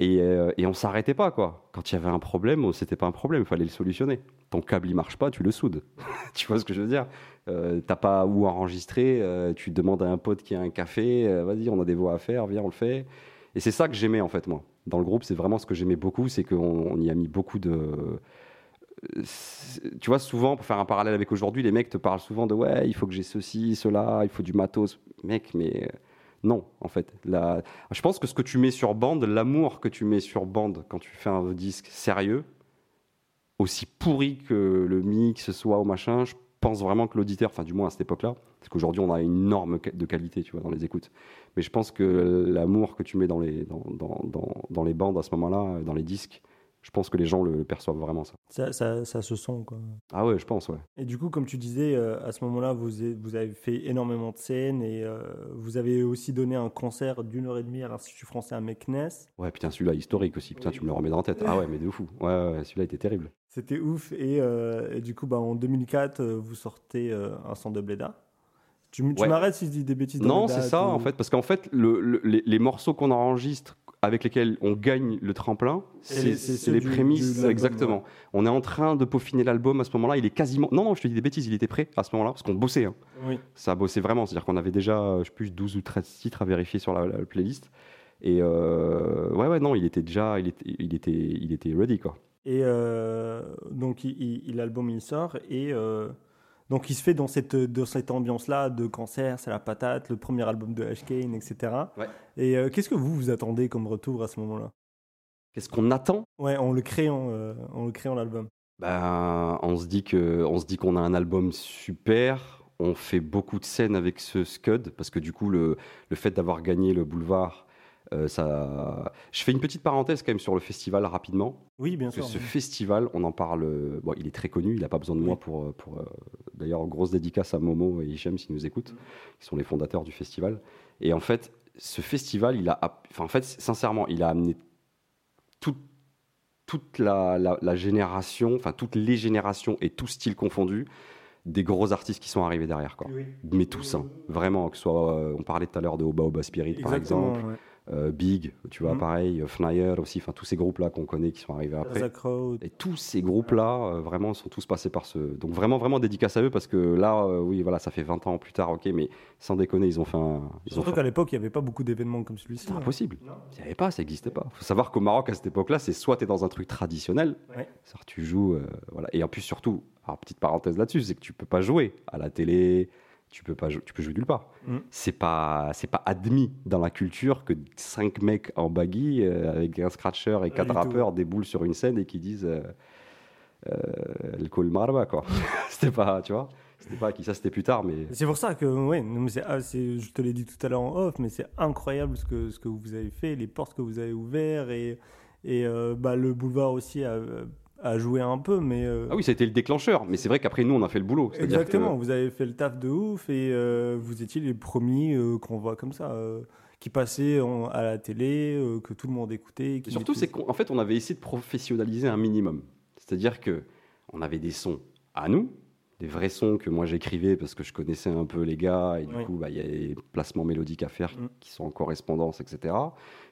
Et, euh, et on s'arrêtait pas, quoi. Quand il y avait un problème, oh, c'était pas un problème, il fallait le solutionner. Ton câble, il marche pas, tu le soudes. tu vois ce que je veux dire? Euh, T'as pas où enregistrer, euh, tu demandes à un pote qui a un café, euh, vas-y, on a des voix à faire, viens, on le fait. Et c'est ça que j'aimais, en fait, moi. Dans le groupe, c'est vraiment ce que j'aimais beaucoup, c'est qu'on on y a mis beaucoup de... Euh, Tu vois, souvent, pour faire un parallèle avec aujourd'hui, les mecs te parlent souvent de ouais, il faut que j'ai ceci, cela, il faut du matos. Mec, mais euh, non, en fait. Je pense que ce que tu mets sur bande, l'amour que tu mets sur bande quand tu fais un disque sérieux, aussi pourri que le mix soit au machin, je pense vraiment que l'auditeur, enfin du moins à cette époque-là, parce qu'aujourd'hui on a une norme de qualité, tu vois, dans les écoutes. Mais je pense que l'amour que tu mets dans les, dans, dans, dans les bandes à ce moment-là, dans les disques, Je pense que les gens le, le perçoivent vraiment ça. Ça, ça, ça se sent, quoi. Ah ouais, je pense, ouais. Et du coup, comme tu disais, euh, à ce moment-là, vous, avez fait énormément de scènes et euh, vous avez aussi donné un concert d'une heure et demie à l'Institut français à Meknes. Ouais, putain, celui-là, historique aussi. Putain, tu me le remets dans la tête. Ah ouais, mais de fou. Ouais, celui-là était terrible. C'était ouf. Et, euh, et du coup, bah, en 2004, euh, vous sortez un son de Bleda. Tu, m- tu Ouais. m'arrêtes si je dis des bêtises dans Non, c'est ça, ou- en fait. Parce qu'en fait, le- le- les, les morceaux qu'on enregistre avec lesquels on gagne le tremplin, c'est les- du- prémices. du- l'album, exactement. On est en train de peaufiner l'album à ce moment-là. Il est quasiment. Non, non, je te dis des bêtises, il était prêt à ce moment-là, parce qu'on bossait. hein. Oui. Ça a bossé vraiment. C'est-à-dire qu'on avait déjà, euh, je sais plus, 12 ou 13 titres à vérifier sur la, la playlist. Et euh, ouais, ouais, non, il était déjà. Il était, il était, il était ready, quoi. Et euh, donc, il- il- il- l'album, il sort. Et euh, donc, il se fait dans cette, dans cette ambiance-là de cancer, c'est la patate, le premier album de Ashkane, etc. Ouais. Et euh, qu'est-ce que vous vous attendez comme retour à ce moment-là? Qu'est-ce qu'on attend? Ouais, en le créant, euh, en le créant l'album. Ben, on se dit que, on se dit qu'on a un album super. On fait beaucoup de scènes avec ce Scud parce que du coup, le, le fait d'avoir gagné le boulevard, euh, ça. Je fais une petite parenthèse quand même sur le festival rapidement. Oui, bien que sûr. ce festival, on en parle. euh, Bon, il est très connu. Il n'a pas besoin de moi pour. euh, pour euh, D'ailleurs, grosse dédicace à Momo et Hichem s'ils nous écoutent, Mm. qui sont les fondateurs du festival. Et en fait, ce festival, il a. Enfin, en fait, sincèrement, il a amené tout- toute la, la- la génération, enfin toutes les générations et tout style confondu, des gros artistes qui sont arrivés derrière, quoi. Oui. Mais tous, hein. vraiment, que ce soit, euh, on parlait tout à l'heure de Oba Oba Spirit, par exemple, ouais. Euh, Big, tu vois, Mhm. pareil, euh, Fnyer aussi, enfin tous ces groupes-là qu'on connaît qui sont arrivés après. Crowd. Et tous ces groupes-là, euh, vraiment, sont tous passés par ce. Donc, vraiment, vraiment dédicace à eux parce que là, euh, oui, voilà, ça fait 20 ans plus tard, ok, mais sans déconner, ils ont fait un. Ils Surtout fait... qu'à l'époque, il n'y avait pas beaucoup d'événements comme celui-ci. C'était hein. impossible. Non. Il n'y avait pas, ça n'existait pas. Il faut savoir qu'au Maroc, à cette époque-là, c'est soit tu es dans un truc traditionnel, Ouais. tu joues. voilà. Et en plus, surtout, alors, petite parenthèse là-dessus, c'est que tu peux pas jouer à la télé, tu peux, pas tu peux jouer nulle part. Mm. C'est pas, c'est pas admis dans la culture que cinq mecs en baggy euh, avec un scratcher et quatre rappeurs déboulent sur une scène et qui disent euh, euh, marba quoi. c'était pas, tu vois, c'était pas qui ça, c'était plus tard, mais C'est pour ça que, ouais, ah, je te l'ai dit tout à l'heure en off, mais c'est incroyable ce que, ce que vous avez fait, les portes que vous avez ouvertes et, et euh, bah, le boulevard aussi a, a joué un peu, mais. euh, ah oui, ça a été le déclencheur. Mais c'est vrai qu'après nous, on a fait le boulot. Que- Exactement, vous avez fait le taf de ouf et euh, vous étiez les premiers euh, qu'on voit comme ça, qui passaient en- à la télé, que tout le monde écoutait. Et surtout, c'est qu'en fait, on avait essayé de professionnaliser un minimum. C'est-à-dire que on avait des sons à nous, des vrais sons que moi j'écrivais parce que je connaissais un peu les gars et du Oui. coup, bah, il y a des placements mélodiques à faire Mm. qui sont en correspondance, etc.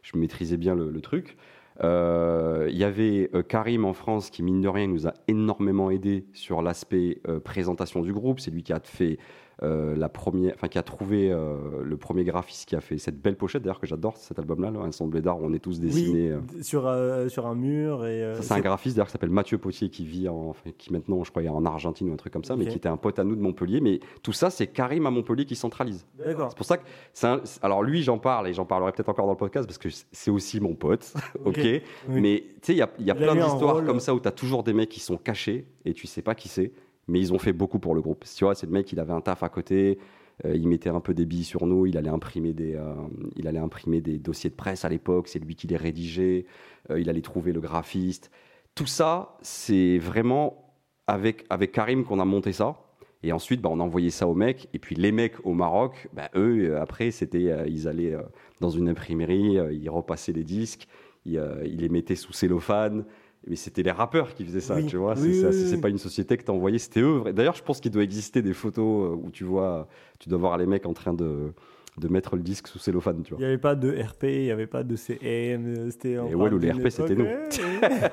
Je maîtrisais bien le, le truc. Euh, Il y avait euh, Karim en France qui, mine de rien, nous a énormément aidé sur l'aspect euh, présentation du groupe. C'est lui qui a fait euh, la première, enfin qui a trouvé euh, le premier graphiste qui a fait cette belle pochette d'ailleurs que j'adore, cet album-là, là, un son de blédard où on est tous dessinés. euh, Oui, sur, euh, sur un mur. Et, c'est un graphiste d'ailleurs qui s'appelle Mathieu Potier qui vit en, enfin, qui maintenant, je crois, est en Argentine ou un truc comme ça, mais qui était un pote à nous de Montpellier. Mais tout ça, c'est Karim à Montpellier qui centralise. D'accord. C'est pour ça que, un- alors lui, j'en parle et j'en parlerai peut-être encore dans le podcast parce que c'est aussi mon pote, ok. Oui. Mais tu sais, il y a, y a plein d'histoires comme ça où tu as toujours des mecs qui sont cachés et tu sais pas qui c'est, mais ils ont fait beaucoup pour le groupe. Tu vois, c'est le mec, il avait un taf à côté. euh, il mettait un peu des billes sur nous, il allait imprimer des, euh, il allait imprimer des dossiers de presse à l'époque, c'est lui qui les rédigeait, euh, il allait trouver le graphiste. Tout ça, c'est vraiment avec, avec Karim qu'on a monté ça. Et ensuite, bah, on a envoyé ça aux mecs. Et puis les mecs au Maroc, bah, eux, après, c'était, ils allaient dans une imprimerie, ils repassaient les disques, ils les mettaient sous cellophane. Mais c'était les rappeurs qui faisaient ça, Oui. tu vois. Oui, c'est oui, pas une société que t'as envoyé, c'était eux. D'ailleurs, je pense qu'il doit exister des photos euh, où tu vois, tu dois voir les mecs en train de, de mettre le disque sous cellophane, tu Il vois. n'y avait pas de RP, il n'y avait pas de CM, euh, c'était... Et ouais, ou les RP, c'était nous.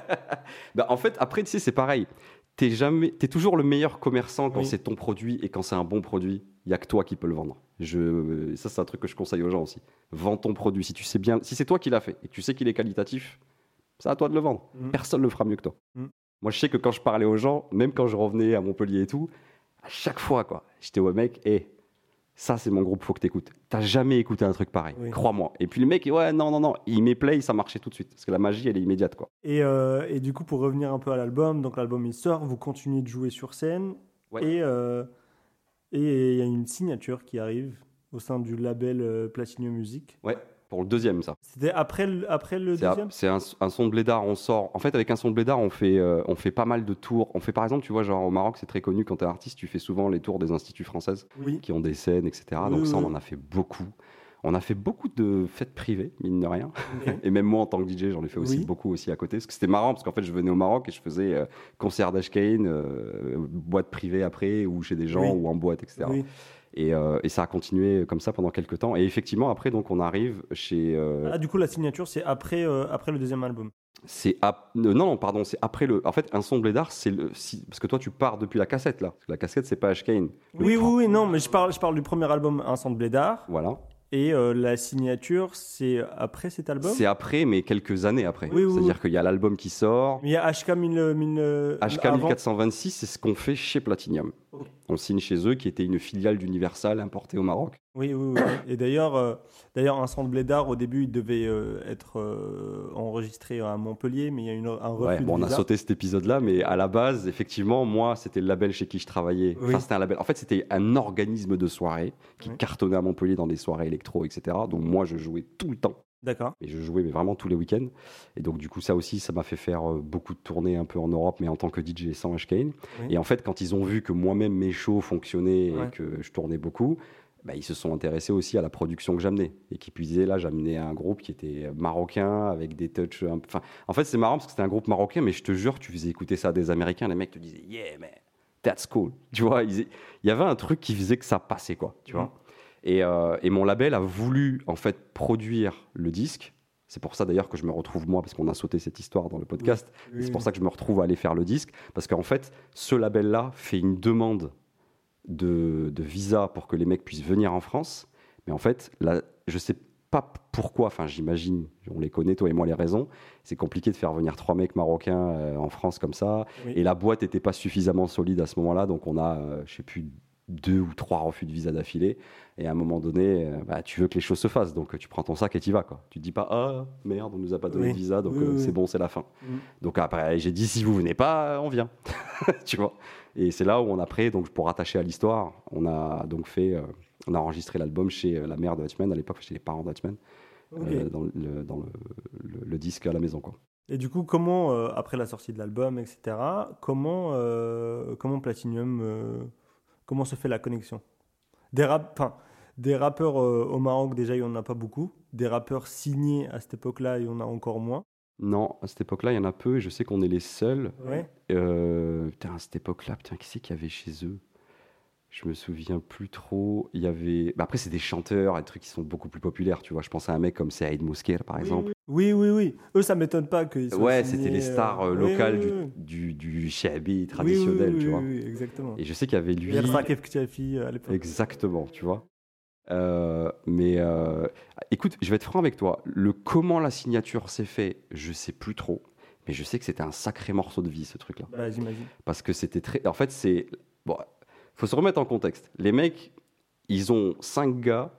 Bah, en fait, après, tu sais, c'est pareil. T'es jamais, t'es toujours le meilleur commerçant quand c'est ton produit et quand c'est un bon produit. Il y a que toi qui peux le vendre. Je, ça, c'est un truc que je conseille aux gens aussi. Vends ton produit. Si tu sais bien, si c'est toi qui l'as fait et que tu sais qu'il est qualitatif, c'est à toi de le vendre. Mm. Personne ne le fera mieux que toi. Mm. Moi, je sais que quand je parlais aux gens, même quand je revenais à Montpellier et tout, à chaque fois, quoi, j'étais au mec, et ça, c'est mon groupe, faut que t'écoutes. T'as jamais écouté un truc pareil, Oui. crois-moi. Et puis le mec, ouais, non, non, non, il met play, ça marchait tout de suite. Parce que la magie, elle est immédiate, quoi. Et, euh, et du coup, pour revenir un peu à l'album, donc l'album il sort, vous continuez de jouer sur scène, Ouais. et euh, et il y a une signature qui arrive au sein du label euh, Platinum Music. Ouais. Pour le deuxième, ça. C'était après le, après le deuxième? c'est un, un son de blédard, on sort. En fait, avec un son de blédard, on fait, euh, on fait pas mal de tours. On fait par exemple, tu vois, genre au Maroc, c'est très connu quand t'es artiste, tu fais souvent les tours des instituts françaises Oui. qui ont des scènes, etc. Oui, Donc ça, on en a fait beaucoup. On a fait beaucoup de fêtes privées, mine de rien. Et même moi, en tant que DJ, j'en ai fait aussi Oui. beaucoup aussi à côté. Parce que c'était marrant, parce qu'en fait, je venais au Maroc et je faisais euh, concert d'Ashkane, euh, boîte privée après, ou chez des gens, Oui. ou en boîte, etc. Oui. Et, euh, et ça a continué comme ça pendant quelques temps. Et effectivement, après, donc, on arrive chez. euh, Ah, du coup, la signature, c'est après, euh, après le deuxième album. c'est ap- euh, non, non, pardon, c'est après le. En fait, un son blédard, c'est le. Parce que toi, tu pars depuis la cassette, là. Parce que la cassette, c'est pas Ashkane. Oui, oui, oui, non, mais je parle, je parle du premier album, Un de blédard. Voilà. Et euh, la signature, c'est après cet album? C'est après, mais quelques années après. Oui, oui, C'est-à-dire oui. qu'il y a l'album qui sort. Mais il y a HK 1000, 1000, HK avant. 1426, c'est ce qu'on fait chez Platinum. On signe chez eux, qui était une filiale d'Universal importée au Maroc. Oui, oui, oui. Et d'ailleurs, euh, d'ailleurs, un de blédard, au début, il devait euh, être euh, enregistré à Montpellier, mais il y a une, un refus Ouais, bon, on a sauté cet épisode-là, mais à la base, effectivement, moi, c'était le label chez qui je travaillais. Oui. Enfin, c'était un label. En fait, c'était un organisme de soirée qui Oui. cartonnait à Montpellier dans des soirées électro, etc. Donc moi, je jouais tout le temps. D'accord. Et je jouais mais vraiment tous les week-ends. Et donc, du coup, ça aussi, ça m'a fait faire euh, beaucoup de tournées un peu en Europe, mais en tant que DJ sans Ashkane. Oui. Et en fait, quand ils ont vu que moi-même mes shows fonctionnaient Ouais. et que je tournais beaucoup, bah, ils se sont intéressés aussi à la production que j'amenais. Et qui puis disaient, là, j'amenais un groupe qui était marocain avec des touches. Enfin, en fait, c'est marrant parce que c'était un groupe marocain, mais je te jure, tu faisais écouter ça à des Américains, les mecs te disaient, yeah, man, that's cool. Tu vois, il y avait un truc qui faisait que ça passait, quoi. Tu vois. Et, euh, et mon label a voulu en fait produire le disque. C'est pour ça d'ailleurs que je me retrouve moi, parce qu'on a sauté cette histoire dans le podcast. Oui, C'est pour ça que je me retrouve à aller faire le disque, parce qu'en fait, ce label-là fait une demande de, de visa pour que les mecs puissent venir en France. Mais en fait, là, je sais pas pourquoi, enfin j'imagine, on les connaît, toi et moi, les raisons. C'est compliqué de faire venir trois mecs marocains euh, en France comme ça. Oui. Et la boîte n'était pas suffisamment solide à ce moment-là, donc on a, euh, je sais plus, deux ou trois refus de visa d'affilée. Et à un moment donné, euh, bah, tu veux que les choses se fassent, donc tu prends ton sac et tu vas. Quoi. Tu te dis pas, ah merde, on nous a pas donné Oui. de visa, donc Oui, euh, c'est bon, c'est la fin. Mhm. Donc après, j'ai dit, si vous venez pas, on vient. tu vois. Et c'est là où on a pris, donc pour rattacher à l'histoire, on a donc fait, euh, on a enregistré l'album chez euh, la mère de Hutchman, à l'époque, chez les parents d'Hutchman, Ok. euh, dans, le, dans le, le- le disque à la maison. Quoi. Et du coup, comment, après la sortie de l'album, etc., comment, comment Platinum, comment se fait la connexion? Des, rap, des rappeurs euh, au Maroc, déjà, il n'y en a pas beaucoup. Des rappeurs signés à cette époque-là, il y en a encore moins. Non, à cette époque-là, il y en a peu, et je sais qu'on est les seuls. Ouais. Euh, putain, à cette époque-là, putain, qui c'est qu'il y avait chez eux? Je me souviens plus trop. Il y avait. bah après, c'est des chanteurs, des trucs qui sont beaucoup plus populaires, tu vois. Je pense à un mec comme Saïd Mousker, par exemple. Oui, oui, oui. Eux, ça m'étonne pas qu'ils soient Ouais, c'était les stars euh, oui, locales oui, du, oui. du, du shabi traditionnel, tu vois. Oui, oui, exactement. Et je sais qu'il y avait lui. Il y a à l'époque. Exactement, tu vois. Euh, mais euh, écoute, je vais être franc avec toi. Le comment la signature s'est fait, je sais plus trop. Mais je sais que c'était un sacré morceau de vie, ce truc-là. Bah, J'imagine. Parce que c'était très. En fait, c'est. Bon, faut se remettre en contexte. Les mecs, ils ont cinq gars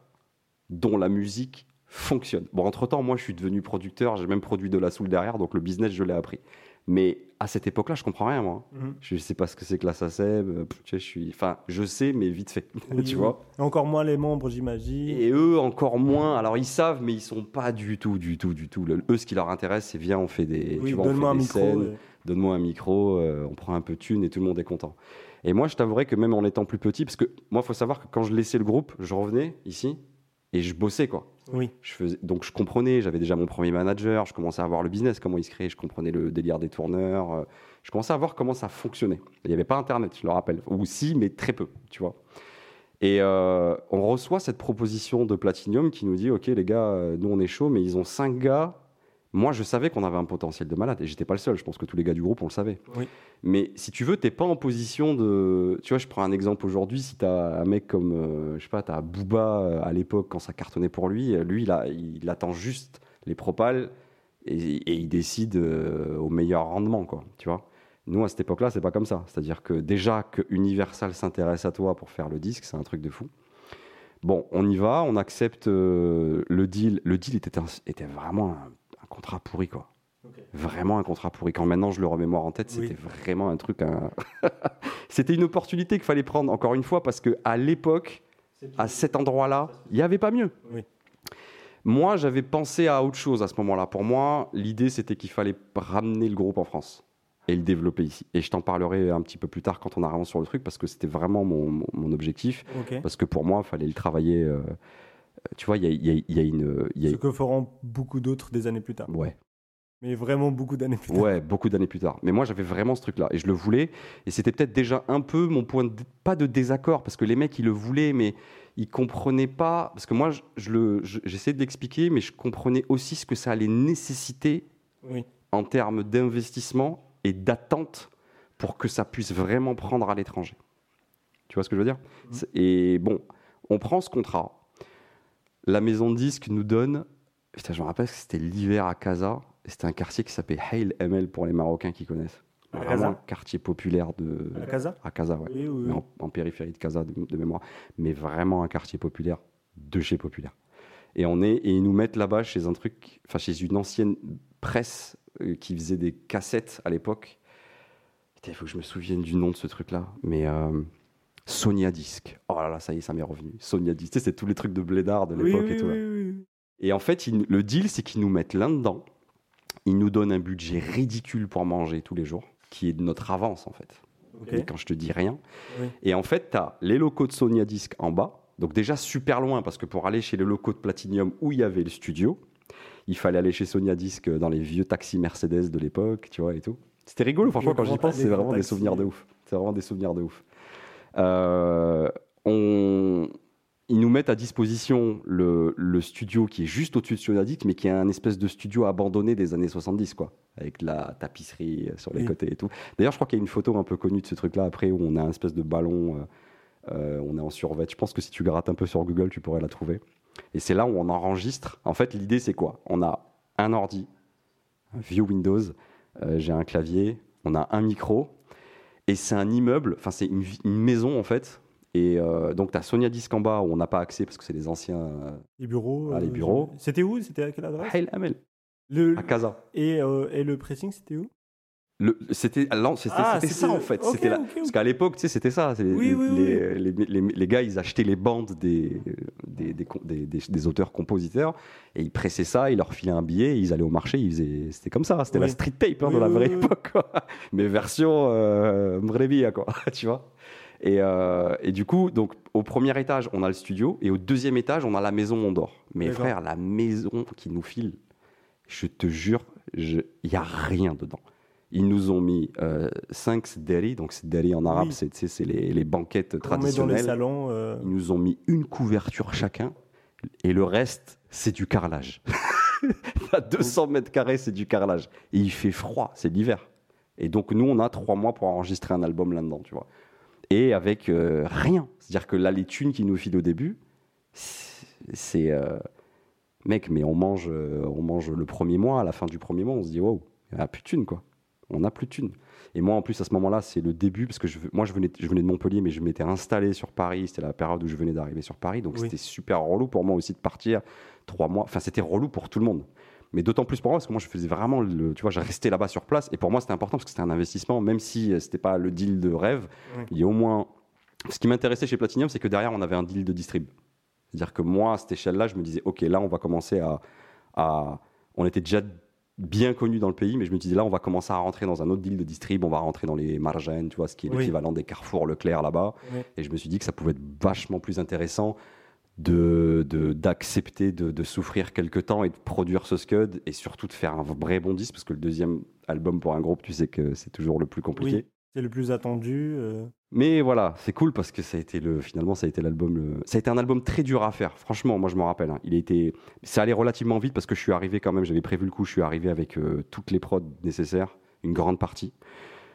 dont la musique fonctionne. Bon, entre-temps, moi, je suis devenu producteur, j'ai même produit de la soul derrière, donc le business, je l'ai appris. Mais à cette époque-là, je comprends rien, moi. Mhm. Je sais pas ce que c'est que la SACEM, euh, je suis. Enfin, je sais, mais vite fait. Oui, tu oui. vois Encore moins les membres, j'imagine. et eux, encore moins. Alors, ils savent, mais ils sont pas du tout, du tout, du tout. Le- eux, ce qui leur intéresse, c'est viens, on fait des, Oui, tu vois, on donne-moi fait un des micro. scènes, donne-moi un micro, euh, on prend un peu de thune et tout le monde est content. Et moi, je t'avouerais que même en étant plus petit, parce que moi, il faut savoir que quand je laissais le groupe, je revenais ici et je bossais, quoi. Oui. Je faisais, donc, je comprenais, j'avais déjà mon premier manager, je commençais à voir le business, comment il se crée, je comprenais le délire des tourneurs, euh, je commençais à voir comment ça fonctionnait. Il n'y avait pas Internet, je le rappelle. Ou si, mais très peu, tu vois. Et euh, on reçoit cette proposition de Platinum qui nous dit Ok, les gars, euh, nous on est chaud, mais ils ont cinq gars. Moi, je savais qu'on avait un potentiel de malade et j'étais pas le seul. Je pense que tous les gars du groupe, on le savait. Oui. Mais si tu veux, t'es pas en position de. Tu vois, je prends un exemple aujourd'hui. Si tu as un mec comme, euh, je sais pas, tu as Booba euh, à l'époque quand ça cartonnait pour lui, euh, lui, il, a- il attend juste les propales et, et il décide euh, au meilleur rendement, quoi. Tu vois. Nous, à cette époque-là, c'est pas comme ça. C'est-à-dire que déjà que Universal s'intéresse à toi pour faire le disque, c'est un truc de fou. Bon, on y va, on accepte euh, le deal. Le deal était, un- était vraiment un, un contrat pourri, quoi. Vraiment un contrat pourri. Quand maintenant je le remémore en tête, Oui. c'était vraiment un truc. c'était une opportunité qu'il fallait prendre, encore une fois, parce que à l'époque, à cet endroit-là, il n'y avait pas mieux. Oui. Moi, j'avais pensé à autre chose à ce moment-là. Pour moi, l'idée, c'était qu'il fallait ramener le groupe en France et le développer ici. Et je t'en parlerai un petit peu plus tard quand on arrive sur le truc, parce que c'était vraiment mon, mon- mon objectif. Parce que pour moi, il fallait le travailler. euh, tu vois, il y a, y y une. il y a- Ce que feront beaucoup d'autres des années plus tard. ouais, Mais vraiment beaucoup d'années plus tard. ouais, beaucoup d'années plus tard. Mais moi, j'avais vraiment ce truc-là. Et je le voulais. Et c'était peut-être déjà un peu mon point de. Pas de désaccord, parce que les mecs, ils le voulaient, mais ils comprenaient pas. Parce que moi, je, je je- j'essayais de l'expliquer, mais je comprenais aussi ce que ça allait nécessiter Oui. en termes d'investissement et d'attente pour que ça puisse vraiment prendre à l'étranger. Tu vois ce que je veux dire? C'est- Et bon, on prend ce contrat. La maison de disques nous donne. Putain, je me rappelle que c'était l'hiver à Casa. C'était un quartier qui s'appelait Hail ML pour les Marocains qui connaissent. À Vraiment Casa un quartier populaire de. À Casa À Casa, ouais. Oui, en, en périphérie de Casa, de, de mémoire. Mais vraiment un quartier populaire de chez populaire. Et on est et ils nous mettent là-bas chez un truc, enfin chez une ancienne presse euh, qui faisait des cassettes à l'époque. Il faut que je me souvienne du nom de ce truc-là. Mais euh, Sonia Disc. Oh là là, ça y est, ça m'est revenu. Sonia Disc. Tu sais, c'est tous les trucs de blédard de l'époque oui, et tout. oui, oui. Et en fait, le deal, c'est qu'ils nous mettent là-dedans. Ils nous donnent un budget ridicule pour manger tous les jours, qui est de notre avance en fait. Et quand je te dis rien. Oui. Et en fait, tu as les locaux de Sonia Disc en bas. Donc déjà super loin, parce que pour aller chez les locaux de Platinum où il y avait le studio, il fallait aller chez Sonia Disc dans les vieux taxis Mercedes de l'époque, tu vois, et tout. C'était rigolo, franchement, quand j'y pense, c'est vraiment des souvenirs de ouf. C'est vraiment des souvenirs de ouf. Euh, on... Ils nous mettent à disposition le, le studio qui est juste au-dessus de Sonia Disc, mais qui est un espèce de studio abandonné des années 70, quoi, avec la tapisserie euh, sur les Oui. côtés et tout. D'ailleurs, je crois qu'il y a une photo un peu connue de ce truc-là après où on a un espèce de ballon, euh, euh, on est en survêt. Je pense que si tu grattes un peu sur Google, tu pourrais la trouver. Et c'est là où on enregistre. En fait, l'idée, c'est quoi? On a un ordi, un vieux Windows, euh, j'ai un clavier, on a un micro, et c'est un immeuble, enfin, c'est une, maison en fait. Et euh, donc, tu as Sonia Disc en bas où on n'a pas accès parce que c'est les anciens. euh, Les bureaux. Ah, les euh, bureaux. C'était où? C'était à quelle adresse? Hail Hamel, le... à Casa. et, et le pressing, c'était où? C'était Ah, c'était ça en fait. c'était. Parce qu'à l'époque, tu sais, c'était ça. Oui, les, oui, les, les- les- les gars, ils achetaient les bandes des, des, des, com- des- des- des auteurs-compositeurs et ils pressaient ça, ils leur filaient un billet, ils allaient au marché, ils faisaient. C'était comme ça. C'était la street tape hein, de la vraie époque, quoi. Mais version euh, Mbrevia, quoi. tu vois. Et, euh, et du coup, donc au premier étage, on a le studio et au deuxième étage, on a la maison où on dort. Mais frère, la maison qui nous file, je te jure, il n'y a rien dedans. Ils nous ont mis 5 sederi, donc sederi en arabe, Oui. c'est les, les banquettes On met dans les traditionnelles. salons. euh, Ils nous ont mis une couverture chacun et le reste, c'est du carrelage. à 200 mètres carrés, c'est du carrelage. Et il fait froid, c'est l'hiver. Et donc, nous, on a trois mois pour enregistrer un album là-dedans, tu vois. Et avec euh, rien. C'est-à-dire que là, les thunes qu'ils nous filent au début, c'est. euh, Mec, mais on mange, euh, on mange le premier mois, à la fin du premier mois, on se dit, wow, il n'y a plus de thunes, quoi. On n'a plus de thunes. Et moi, en plus, à ce moment-là, c'est le début, parce que je, moi, je venais, je venais de Montpellier, mais je m'étais installé sur Paris. C'était la période où je venais d'arriver sur Paris. Donc, Oui. c'était super relou pour moi aussi de partir trois mois. Enfin, c'était relou pour tout le monde. Mais d'autant plus pour moi, parce que moi, je faisais vraiment le. Tu vois, je restais là-bas sur place. Et pour moi, c'était important parce que c'était un investissement, même si euh, c'était pas le deal de rêve. Oui. Il y a au moins. Ce qui m'intéressait chez Platinum, c'est que derrière, on avait un deal de distrib. C'est-à-dire que moi, à cette échelle-là, je me disais, OK, là, on va commencer à. à- On était déjà bien connus dans le pays, mais je me disais, là, on va commencer à rentrer dans un autre deal de distrib. On va rentrer dans les margines, tu vois, ce qui est Oui. l'équivalent des Carrefour, Leclerc là-bas. Oui. Et je me suis dit que ça pouvait être vachement plus intéressant de de- d'accepter de, de souffrir quelques temps et de produire ce scud et surtout de faire un vrai bon disque parce que le deuxième album pour un groupe tu sais que c'est toujours le plus compliqué Oui. C'est le plus attendu. euh, mais voilà c'est cool parce que ça a été le finalement ça a été l'album ça a été un album très dur à faire franchement moi je me rappelle hein. il a été ça allait relativement vite parce que je suis arrivé quand même j'avais prévu le coup je suis arrivé avec euh, toutes les prods nécessaires une grande partie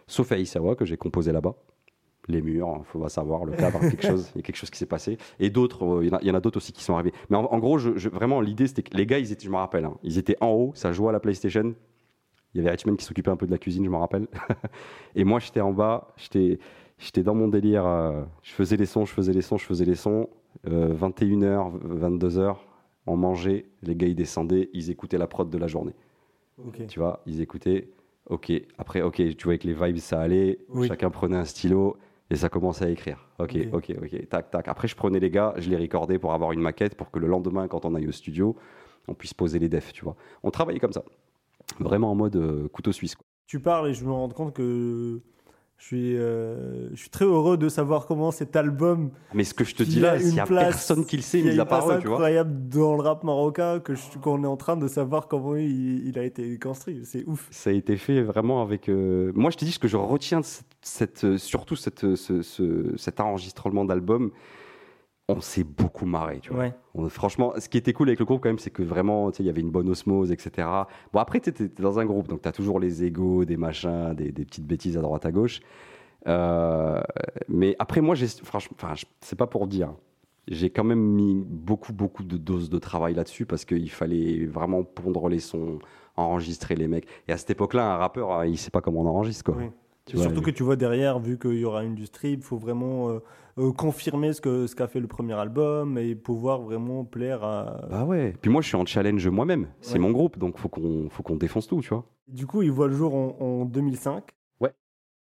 sauf Aïsawa que j'ai composé là-bas les murs, il faut pas savoir, le cadre, quelque chose, il y a quelque chose qui s'est passé. Et d'autres, euh, il y en a- d'autres aussi qui sont arrivés. Mais en, gros, je, vraiment, l'idée, c'était que les gars, ils étaient, je me rappelle, hein, ils étaient en haut, ça jouait à la PlayStation. Il y avait Richmond qui s'occupait un peu de la cuisine, je me rappelle. Et moi, j'étais en bas, j'étais, j'étais dans mon délire, euh, je faisais les sons, je faisais les sons, je faisais les sons. Euh, 21h, 22h, on mangeait, les gars, ils descendaient, ils écoutaient la prod de la journée. Tu vois, ils écoutaient. Ok, après, ok, tu vois, avec les vibes, ça allait. Oui. Chacun prenait un stylo et ça commençait à écrire. Ok, Ok. ok, tac, tac. Après, je prenais les gars, je les recordais pour avoir une maquette pour que le lendemain, quand on aille au studio, on puisse poser les defs, tu vois. On travaillait comme ça, vraiment en mode euh, couteau suisse. Quoi. Tu parles et je me rends compte que je suis, euh, je suis très heureux de savoir comment cet album. Mais ce que je te dis là, une n'y a personne qui le sait, mis à part eux, tu vois. incroyable dans le rap marocain que qu'on est en train de savoir comment il, il a été construit. C'est ouf. Ça a été fait vraiment avec. euh, Moi, je te dis ce que je retiens de cette, cette, euh, surtout cette, ce- ce- cet enregistrement d'album. On s'est beaucoup marré, tu vois. Ouais. On- franchement, ce qui était cool avec le groupe quand même, c'est que vraiment, tu sais, il y avait une bonne osmose, etc. Bon, après, tu es dans un groupe, donc tu as toujours les égos, des machins, des, des petites bêtises à droite à gauche. Euh, mais après, moi, j'ai, franchement, enfin, c'est pas pour dire. J'ai quand même mis beaucoup, beaucoup de doses de travail là-dessus parce qu'il fallait vraiment pondre les sons, enregistrer les mecs. Et à cette époque-là, un rappeur, hein, il sait pas comment on enregistre, quoi. Tu vois, surtout il- que tu vois derrière, vu qu'il y aura une du strip, il faut vraiment euh, euh, confirmer ce que ce qu'a fait le premier album et pouvoir vraiment plaire à. Bah ouais. Puis moi, je suis en challenge moi-même. C'est Ouais. mon groupe, donc faut qu'on, faut qu'on défonce tout, tu vois. Du coup, il voit le jour en, en 2005. Ouais.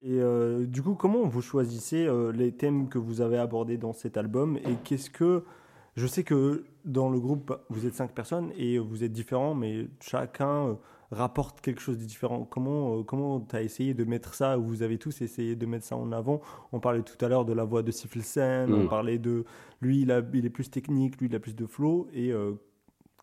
Et euh, du coup, comment vous choisissez euh, les thèmes que vous avez abordés dans cet album Et qu'est-ce que. Je sais que dans le groupe, vous êtes cinq personnes et vous êtes différents, mais chacun rapporte quelque chose de différent. Comment euh, comment tu as essayé de mettre ça ou Vous avez tous essayé de mettre ça en avant? On parlait tout à l'heure de la voix de Sifilsen, Mm. on parlait de. Lui, il, a, il est plus technique, lui, il a plus de flow. Et euh,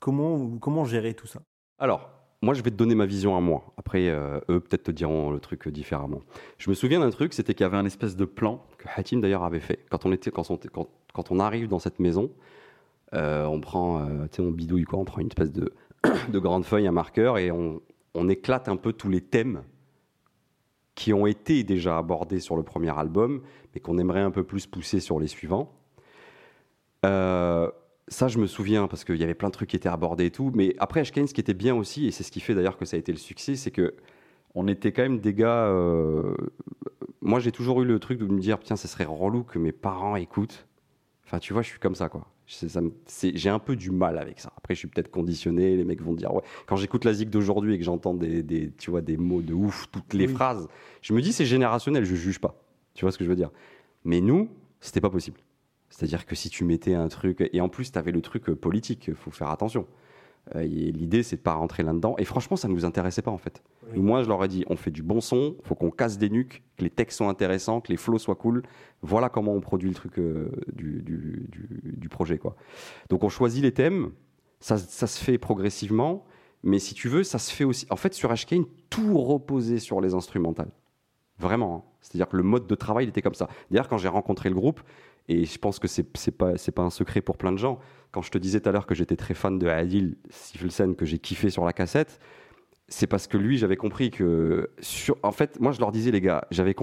comment, comment gérer tout ça? Alors, moi, je vais te donner ma vision à moi. Après, euh, eux, peut-être te diront le truc différemment. Je me souviens d'un truc, c'était qu'il y avait un espèce de plan que Hatim d'ailleurs avait fait. Quand on, était, quand on, quand, quand on arrive dans cette maison, euh, on prend, euh, tu sais, on bidouille quoi, on prend une espèce de, de grande feuille, un marqueur, et on, on éclate un peu tous les thèmes qui ont été déjà abordés sur le premier album, mais qu'on aimerait un peu plus pousser sur les suivants. Euh, ça, je me souviens parce qu'il y avait plein de trucs qui étaient abordés et tout. Mais après, Ashkane, ce qui était bien aussi, et c'est ce qui fait d'ailleurs que ça a été le succès, c'est que on était quand même des gars. euh, Moi, j'ai toujours eu le truc de me dire, tiens, ce serait relou que mes parents écoutent. Enfin, tu vois, je suis comme ça, quoi. J'ai un peu du mal avec ça. Après, je suis peut-être conditionné. Les mecs vont dire, ouais. Quand j'écoute la zik d'aujourd'hui et que j'entends des, des- tu vois, des mots de ouf, toutes les Oui. phrases, je me dis, c'est générationnel. Je juge pas. Tu vois ce que je veux dire? Mais nous, c'était pas possible. C'est-à-dire que si tu mettais un truc, et en plus, tu avais le truc euh, politique, il faut faire attention. Euh, L'idée, c'est de pas rentrer là-dedans. Et franchement, ça ne nous intéressait pas, en fait. Oui. Moi, je leur ai dit, on fait du bon son, faut qu'on casse des nuques, que les textes soient intéressants, que les flows soient cool. Voilà comment on produit le truc euh, du, du- du- du projet, quoi. Donc, on choisit les thèmes, ça, ça se fait progressivement, mais si tu veux, ça se fait aussi. En fait, sur Ashkane, tout reposait sur les instrumentales. Vraiment. hein. C'est-à-dire que le mode de travail, il était comme ça. D'ailleurs, quand j'ai rencontré le groupe, et je pense que c'est pas, pas un secret pour plein de gens, quand je te disais tout à l'heure que j'étais très fan de Adil Siflsen, que j'ai kiffé sur la cassette, c'est parce que lui, j'avais compris que. En fait, moi, je leur disais, les gars, j'avais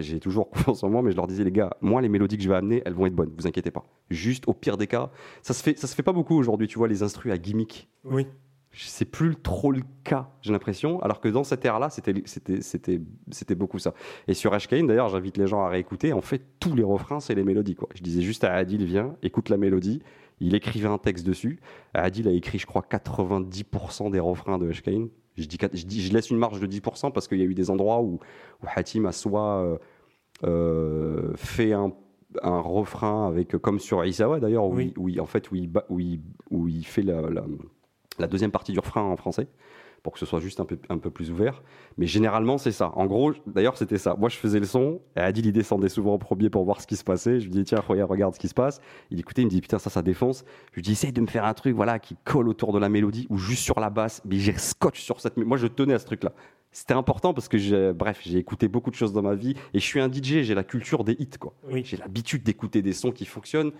j'ai toujours confiance en moi, mais je leur disais, les gars, moi, les mélodies que je vais amener, elles vont être bonnes, vous inquiétez pas. Juste au pire des cas, ça se fait, ça se fait pas beaucoup aujourd'hui, tu vois, les instrus à gimmick Oui. C'est plus trop le cas, j'ai l'impression. Alors que dans cette ère-là, c'était, beaucoup ça. Et sur Ashkane, d'ailleurs, j'invite les gens à réécouter. En fait, tous les refrains, c'est les mélodies. Quoi. Je disais juste à Adil, viens, écoute la mélodie. Il écrivait un texte dessus. Adil a écrit, je crois, 90% des refrains de Ashkane. Je, dis, je, dis, je laisse une marge de 10% parce qu'il y a eu des endroits où, où Hatim a soit euh, euh, fait un, un refrain avec, comme sur Isawa d'ailleurs, où, Oui. il, où il- en fait, où il, où il, où il fait la, la- la deuxième partie du refrain en français pour que ce soit juste un peu, un peu plus ouvert. Mais généralement, c'est ça. En gros, d'ailleurs, c'était ça. Moi, je faisais le son, et Adil, il descendait souvent en premier pour voir ce qui se passait. Je lui dis, tiens, regarde, regarde ce qui se passe. Il écoutait, il me dit, putain, ça, ça défonce. Je lui dis, essaye de me faire un truc, voilà, qui colle autour de la mélodie, ou juste sur la basse. Mais j'ai scotch sur cette. Moi, je tenais à ce truc-là. C'était important parce que, bref, j'ai écouté beaucoup de choses dans ma vie, et je suis un DJ, j'ai la culture des hits, quoi. Oui. J'ai l'habitude d'écouter des sons qui fonctionnent.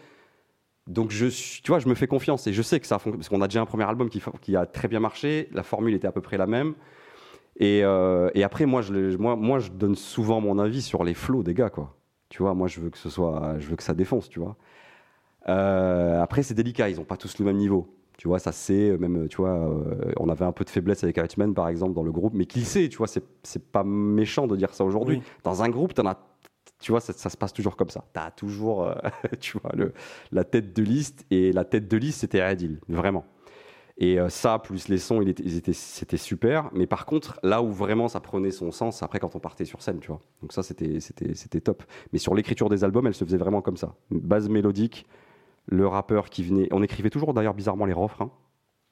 Donc, je, suis- tu vois, je me fais confiance et je sais que ça fonctionne. Parce qu'on a déjà un premier album qui, a très bien marché. La formule était à peu près la même. Et, euh, et après, moi je, moi, moi, je donne souvent mon avis sur les flows des gars, quoi. Tu vois, moi, je veux que ce soit, je veux que ça défonce, tu vois. Euh, après, c'est délicat. Ils n'ont pas tous le même niveau. Tu vois, ça c'est même, tu vois, euh, on avait un peu de faiblesse avec Hatchman, par exemple, dans le groupe, mais qui sait, tu vois, c'est pas méchant de dire ça aujourd'hui. Oui. Dans un groupe, t'en as, tu vois, ça, se passe toujours comme ça. Tu as toujours, euh, tu vois, la tête de liste, et la tête de liste, c'était Adil, vraiment. Et euh, ça, plus les sons, ils étaient, c'était super. Mais par contre, là où vraiment ça prenait son sens, après quand on partait sur scène, tu vois. Donc ça, c'était, c'était, c'était top. Mais sur l'écriture des albums, elle se faisait vraiment comme ça. Base mélodique, le rappeur qui venait. On écrivait toujours d'ailleurs bizarrement les refrains.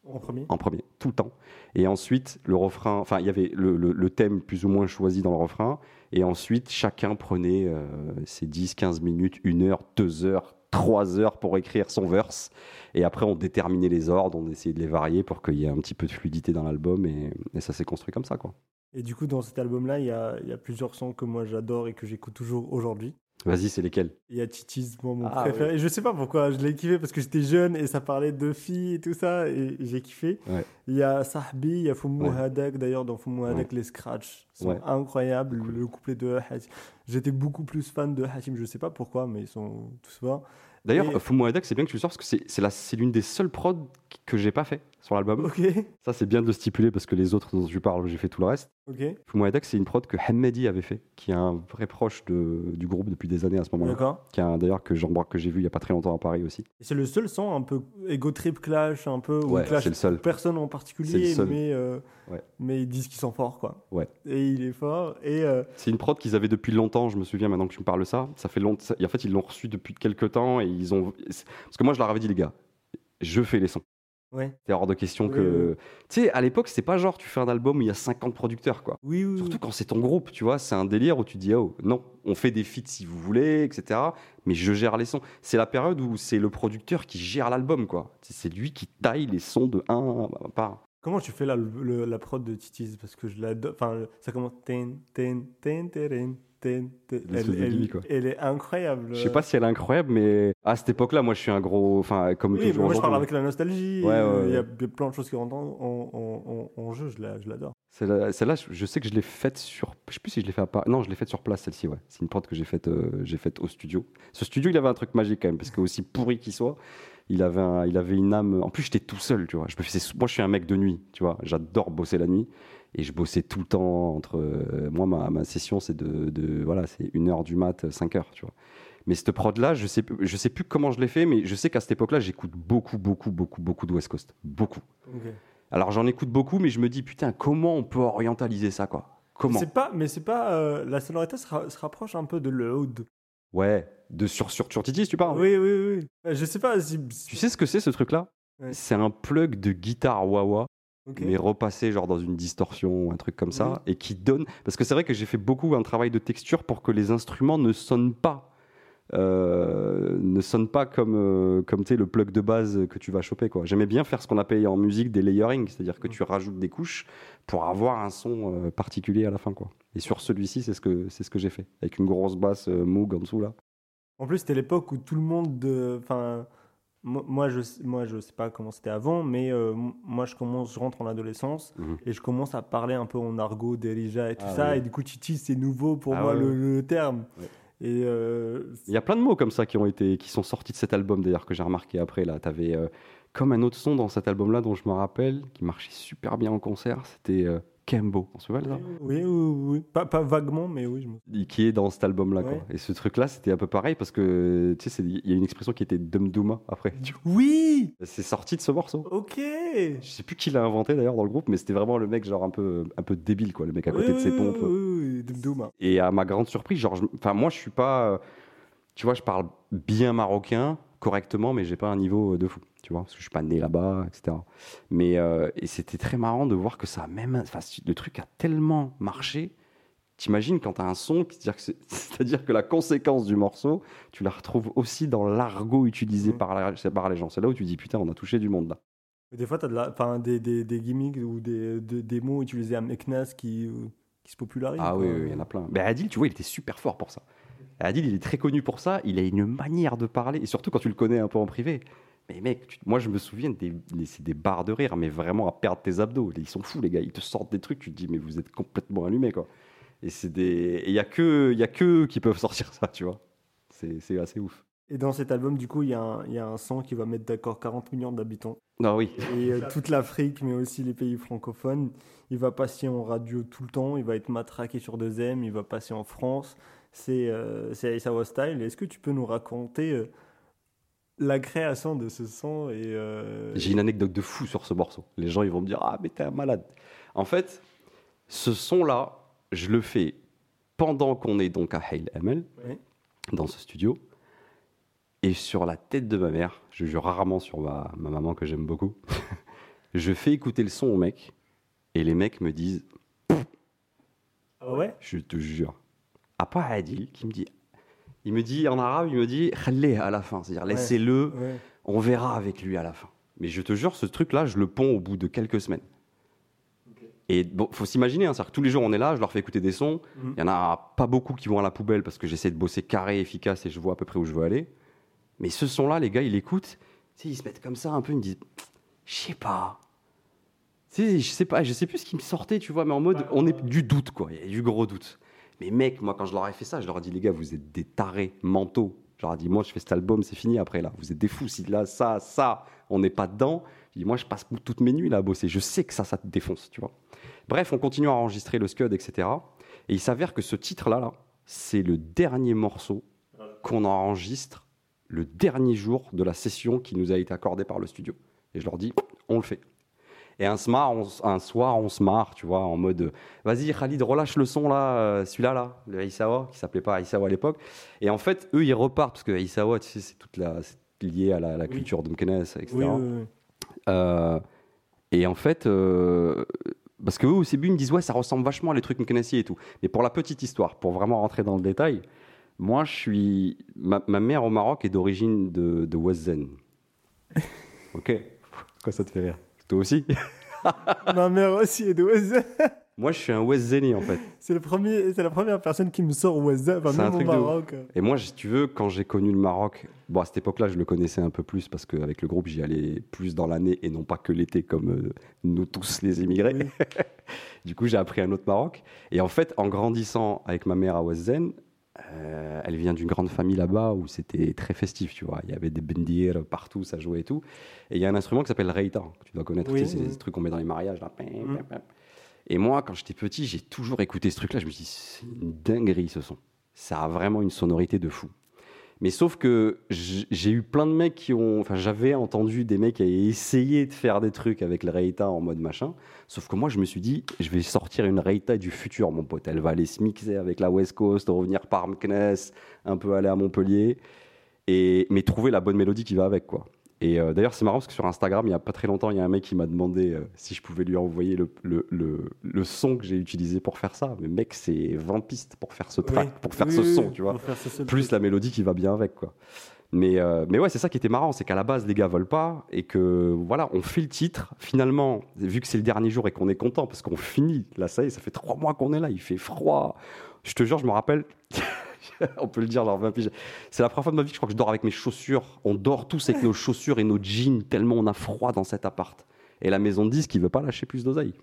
En premier? En premier, tout le temps. Et ensuite, le refrain, enfin, il y avait le, le- le thème plus ou moins choisi dans le refrain. Et ensuite, chacun prenait euh, ses 10, 15 minutes, 1 heure, 2 heures, 3 heures pour écrire son verse. Et après, on déterminait les ordres, on essayait de les varier pour qu'il y ait un petit peu de fluidité dans l'album. Et, et ça s'est construit comme ça, quoi. Et du coup, dans cet album-là, il y a, y a plusieurs sons que moi j'adore et que j'écoute toujours aujourd'hui. Vas-y, c'est lesquels? Il y a Titis, moi, mon Ah, préféré. Et je sais pas pourquoi, je l'ai kiffé parce que j'étais jeune et ça parlait de filles et tout ça, et j'ai kiffé. Ouais. Il y a Sahbi, il y a Fumu Ouais. Hadak, d'ailleurs, dans Fumu Hadak, les scratchs sont Ouais. incroyables. Le couplet de Hatim. J'étais beaucoup plus fan de Hatim, je sais pas pourquoi, mais ils sont tous forts. D'ailleurs, Et- Fumo Hadak, c'est bien que tu le sors parce que c'est l'une des seules prods que j'ai pas fait sur l'album. Ok, Ça, c'est bien de le stipuler parce que les autres dont tu parles, j'ai fait tout le reste. ok, Fumo Hadak, c'est une prod que Hamedi avait fait, qui est un vrai proche de- du groupe depuis des années à ce moment-là. d'accord. Qui est un- d'ailleurs que j'embarque que j'ai vu il y a pas très longtemps à Paris aussi. C'est le seul son un peu ego trip clash, un peu, ou Ouais, clash c'est le seul. personne en particulier, seul. mais, euh, Ouais. mais ils disent qu'ils sont forts, quoi. Ouais. Et il est fort. Et euh, C'est une prod qu'ils avaient depuis longtemps, je me souviens maintenant que tu me parles de ça. Ça fait longtemps. En fait, ils l'ont reçu depuis quelques temps et ils ont. Parce que moi, je leur avais dit, les gars, je fais les sons. Ouais. C'est hors de question Oui, que. oui. Tu sais, à l'époque, c'est pas genre tu fais un album où il y a 50 producteurs, quoi. Oui, oui. Surtout quand c'est ton groupe, tu vois, c'est un délire où tu dis, oh non, on fait des feats si vous voulez, etc. Mais je gère les sons. C'est la période où c'est le producteur qui gère l'album, quoi. C'est- lui qui taille les sons de un par. Comment tu fais la, le- la prod de Titis Parce que je l'adore. Enfin, ça commence. Ten, ten, ten, ten, ten, Elle, de elle- gimmick, quoi. elle est incroyable. Je sais pas si elle est incroyable, mais à cette époque-là, moi, je suis un gros. Enfin, comme Oui, moi je parle avec la nostalgie. Ouais, Il y a plein de choses qui rentrent en, en, en, en jeu. Je la- je l'adore. Celle-là, celle-là, je sais que je l'ai faite sur. Je sais plus si je l'ai fait à Paris. Non, je l'ai faite sur place, celle-ci, ouais. C'est une prod que j'ai faite, euh, j'ai faite au studio. Ce studio, il avait un truc magique quand même, parce que aussi pourri qu'il soit, il avait, un- il avait une âme. En plus, j'étais tout seul, tu vois. Je me faisais... Moi, je suis un mec de nuit, tu vois. J'adore bosser la nuit. Et je bossais tout le temps entre. euh, moi, ma, ma session, c'est de, de- Voilà, c'est 1h du mat, 5h, tu vois. Mais cette prod-là, je sais, je sais plus comment je l'ai fait, mais je sais qu'à cette époque-là, j'écoute beaucoup, beaucoup, beaucoup, beaucoup de West Coast. Beaucoup. Alors j'en écoute beaucoup, mais je me dis putain, comment on peut orientaliser ça, quoi? Comment? C'est pas, mais c'est pas. euh, la sonorité se, ra- se rapproche un peu de l'Oud. Ouais, de sur sur sur Titis, tu parles? Oui, oui, oui. Euh, Je sais pas si. Tu sais ce que c'est ce truc-là? Ouais. C'est un plug de guitare wah-wah, Mais repassé genre dans une distorsion ou un truc comme ça, et qui donne. Parce que c'est vrai que j'ai fait beaucoup un travail de texture pour que les instruments ne sonnent pas. euh, ne sonnent pas comme, euh, comme le plug de base que tu vas choper. quoi. J'aimais bien faire ce qu'on appelle en musique des layering, c'est-à-dire que Mm. tu rajoutes des couches pour avoir un son euh, particulier à la fin. Quoi. Et sur celui-ci, c'est ce que, c'est ce que j'ai fait, avec une grosse basse euh, Moog en dessous là. En plus, c'était l'époque où tout le monde. Enfin. Mo- Moi je, moi, je sais pas comment c'était avant, mais euh, moi, je commence, je rentre en adolescence Mhm. et je commence à parler un peu en argot, derija et tout Ah ça. Et du coup, Titi, c'est nouveau pour Ah moi ouais, le, ouais. le terme. Ouais. Et euh, Il y a plein de mots comme ça qui ont été, qui sont sortis de cet album d'ailleurs que j'ai remarqué après là. T'avais euh, comme un autre son dans cet album-là dont je me rappelle qui marchait super bien en concert, c'était Kembo. On se souvient de ça oui, oui, oui. Pas, pas vaguement, mais oui. Je me... Qui est dans cet album-là quoi. Ouais. Et ce truc-là, c'était un peu pareil parce que tu sais, il y a une expression qui était Dumduma après. Oui C'est sorti de ce morceau. Ok Je sais plus qui l'a inventé d'ailleurs dans le groupe, mais c'était vraiment le mec genre un peu, un peu débile quoi, le mec à côté Oui, de ses pompes. Oui, oui, Dumduma. Et à ma grande surprise, genre, je- enfin, moi, je suis pas. euh, Tu vois, je parle bien marocain, correctement, mais j'ai pas un niveau de fou, tu vois, parce que je suis pas né là-bas, etc. Mais euh, et c'était très marrant de voir que ça a même. Enfin, le truc a tellement marché. T'imagines quand t'as un son, c'est-à-dire que, la conséquence du morceau, tu la retrouves aussi dans l'argot utilisé Mhm. par, la- par les gens. C'est là où tu dis putain, on a touché du monde là. Des fois, tu as de la, enfin, des, des, des gimmicks ou des, de- des mots utilisés à Meknas qui, euh, qui se popularisent. Ah quoi. oui, oui, il y en a plein. Mais Adil, tu vois, il était super fort pour ça. Adil, il est très connu pour ça. Il a une manière de parler, et surtout quand tu le connais un peu en privé. Mais mec, tu- moi je me souviens des, c'est des barres de rire, mais vraiment à perdre tes abdos. Ils sont fous les gars, ils te sortent des trucs, tu te dis mais vous êtes complètement allumés quoi. Et c'est des, il y a que, y a que eux qui peuvent sortir ça, tu vois. C'est, c'est assez ouf. Et dans cet album, du coup, il y, a un- il y a un son qui va mettre d'accord 40 millions d'habitants. Non oui. Et euh, toute l'Afrique, mais aussi les pays francophones. Il va passer en radio tout le temps. Il va être matraqué sur 2M. Il va passer en France. C'est euh, c'est Aïssa Style. Est-ce que tu peux nous raconter euh, la création de ce son et euh, J'ai une anecdote de fou sur ce morceau. Les gens ils vont me dire ah mais t'es un malade. En fait, ce son là, je le fais pendant qu'on est donc à Hail ML. Ouais. dans ce studio. Et sur la tête de ma mère, je jure rarement sur ma, ma maman que j'aime beaucoup, Je fais écouter le son aux mecs, et les mecs me disent, Ah ouais? je te jure, à part Adil qui me dit, il me dit en arabe, il me dit, Khaleh à la fin, c'est-à-dire laissez-le, Ouais. on verra avec lui à la fin. Mais je te jure, ce truc-là, je le ponds au bout de quelques semaines. Et bon, faut s'imaginer, hein, c'est-à-dire que tous les jours on est là, je leur fais écouter des sons. Mhm. Il y en a pas beaucoup qui vont à la poubelle parce que j'essaie de bosser carré, efficace et je vois à peu près où je veux aller. Mais ce son-là, les gars, ils l'écoutent, ils se mettent comme ça un peu, ils me disent, je sais pas. Je sais pas, je sais plus ce qui me sortait, tu vois, mais en mode, on est du doute, quoi, il y a du gros doute. Mais mec, moi, quand je leur ai fait ça, je leur ai dit, les gars, vous êtes des tarés mentaux. Je leur ai dit, moi, je fais cet album, c'est fini après, là. Vous êtes des fous. Si là, ça, ça, on n'est pas dedans. Je dis, moi, je passe toutes mes nuits là à bosser. Je sais que ça, ça te défonce, tu vois. Bref, on continue à enregistrer le Scud, etc. Et il s'avère que ce titre-là, là, c'est le dernier morceau qu'on enregistre le dernier jour de la session qui nous a été accordée par le studio. Et je leur dis, on le fait. Et un, on un soir, on se marre, tu vois, en mode, vas-y Khalid, relâche le son là, euh, celui-là, là, le Aïsawa, qui s'appelait pas Aïsawa à l'époque. Et en fait, eux, ils repartent, parce que Aïsawa, tu sais, c'est toute la, c'est lié à la, culture de Mkenes, etc. Oui, oui, oui. Euh, et en fait, euh, parce qu'eux, au début, ils me disent, ouais, ça ressemble vachement à les trucs Mkenesi et tout. Mais pour la petite histoire, pour vraiment rentrer dans le détail, moi, je suis. Ma, ma mère au Maroc est d'origine de, de Wazzen. ok? Quoi, ça te fait rire? Toi aussi Ma mère aussi est de Ouazzane. Moi, je suis un Wazzeni, en fait. C'est le premier, c'est la première personne qui me sort Ouazzane, enfin même au truc de. Maroc. Et moi, si tu veux, quand j'ai connu le Maroc, bon, à cette époque-là, je le connaissais un peu plus parce qu'avec le groupe, j'y allais plus dans l'année et non pas que l'été comme euh, nous tous les immigrés. Oui. du coup, j'ai appris un autre Maroc. Et en fait, en grandissant avec ma mère à Ouazzane, euh, elle vient d'une grande famille là-bas où c'était très festif, tu vois. Il y avait des bendir partout, ça jouait et tout. Et il y a un instrument qui s'appelle le reita, que tu dois connaître. Oui, tu sais, c'est des trucs qu'on met dans les mariages. Là. Mm. Et moi, quand j'étais petit, j'ai toujours écouté ce truc-là. Je me suis dit, c'est une dinguerie ce son. Ça a vraiment une sonorité de fou. Mais sauf que j'ai eu plein de mecs qui ont. Enfin, j'avais entendu des mecs qui avaient essayé de faire des trucs avec le Reita en mode machin. Sauf que moi, je me suis dit, je vais sortir une Reita du futur, mon pote. Elle va aller se mixer avec la West Coast, revenir par Meknes, un peu aller à Montpellier. Et, mais trouver la bonne mélodie qui va avec, quoi. Et euh, d'ailleurs, c'est marrant parce que sur Instagram, il y a pas très longtemps, il y a un mec qui m'a demandé euh, si je pouvais lui envoyer le, le, le, le son que j'ai utilisé pour faire ça. Mais mec, c'est 20 pistes pour faire ce track, Oui. pour faire Oui, ce son, oui, tu vois plus la mélodie qui va bien avec quoi. Mais, euh, mais ouais, c'est ça qui était marrant, c'est qu'à la base, les gars veulent pas et que voilà, on fait le titre. Finalement, vu que c'est le dernier jour et qu'on est content parce qu'on finit, là, ça y est, ça fait trois mois qu'on est là, il fait froid. Je te jure, je me rappelle, on peut le dire, genre 20 piges. C'est la première fois de ma vie que je crois que je dors avec mes chaussures. On dort tous avec nos chaussures et nos jeans tellement on a froid dans cet appart. Et la maison de disque, qui veut pas lâcher plus d'oseille.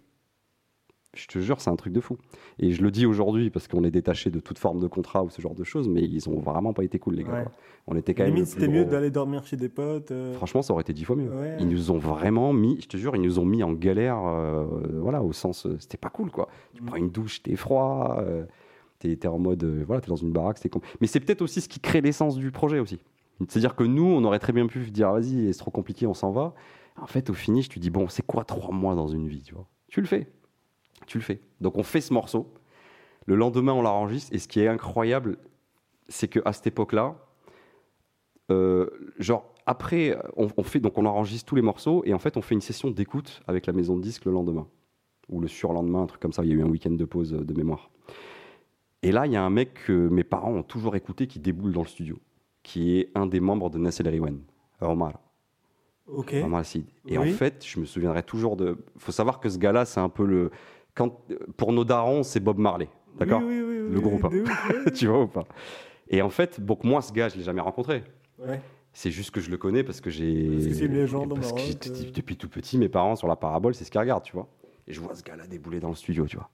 Je te jure, c'est un truc de fou. Et je le dis aujourd'hui parce qu'on est détaché de toute forme de contrat ou ce genre de choses, mais ils ont vraiment pas été cool, les gars. Ouais. On était quand même. Limite, c'était mieux d'aller dormir chez des potes. euh, Franchement, ça aurait été dix fois mieux. Ouais. Ils nous ont vraiment mis, je te jure, ils nous ont mis en galère, euh, voilà, au sens, euh, c'était pas cool, quoi. Tu Mm. prends une douche, t'es froid, euh, t'es en mode, euh, voilà, t'es dans une baraque, c'était con. Mais c'est peut-être aussi ce qui crée l'essence du projet aussi. C'est-à-dire que nous, on aurait très bien pu dire, vas-y, c'est trop compliqué, on s'en va. En fait, au finish, tu dis, bon, c'est quoi trois mois dans une vie, tu vois? Tu le fais. Tu le fais. Donc, on fait ce morceau. Le lendemain, on l'enregistre. Et ce qui est incroyable, c'est qu'à cette époque-là, euh, genre, après, on, on fait, donc on enregistre tous les morceaux. Et en fait, on fait une session d'écoute avec la maison de disque le lendemain. Ou le surlendemain, un truc comme ça. Il y a eu un week-end de pause euh, de mémoire. Et là, il y a un mec que mes parents ont toujours écouté qui déboule dans le studio, qui est un des membres de Nassel Riwen, Omar. Ok. Omar Sid. Et Oui. en fait, je me souviendrai toujours de. faut savoir que ce gars-là, c'est un peu le. Quand, pour nos darons, c'est Bob Marley. D'accord? Oui, oui, oui, Le groupe, hein. Tu vois ou pas? Et en fait, donc moi, ce gars, je l'ai jamais rencontré. Ouais. C'est juste que je le connais parce que j'ai. Parce que c'est une légende Parce que j'ai- euh. depuis tout petit, mes parents sur la parabole, c'est ce qu'ils regardent, tu vois. Et je vois ce gars-là débouler dans le studio, tu vois.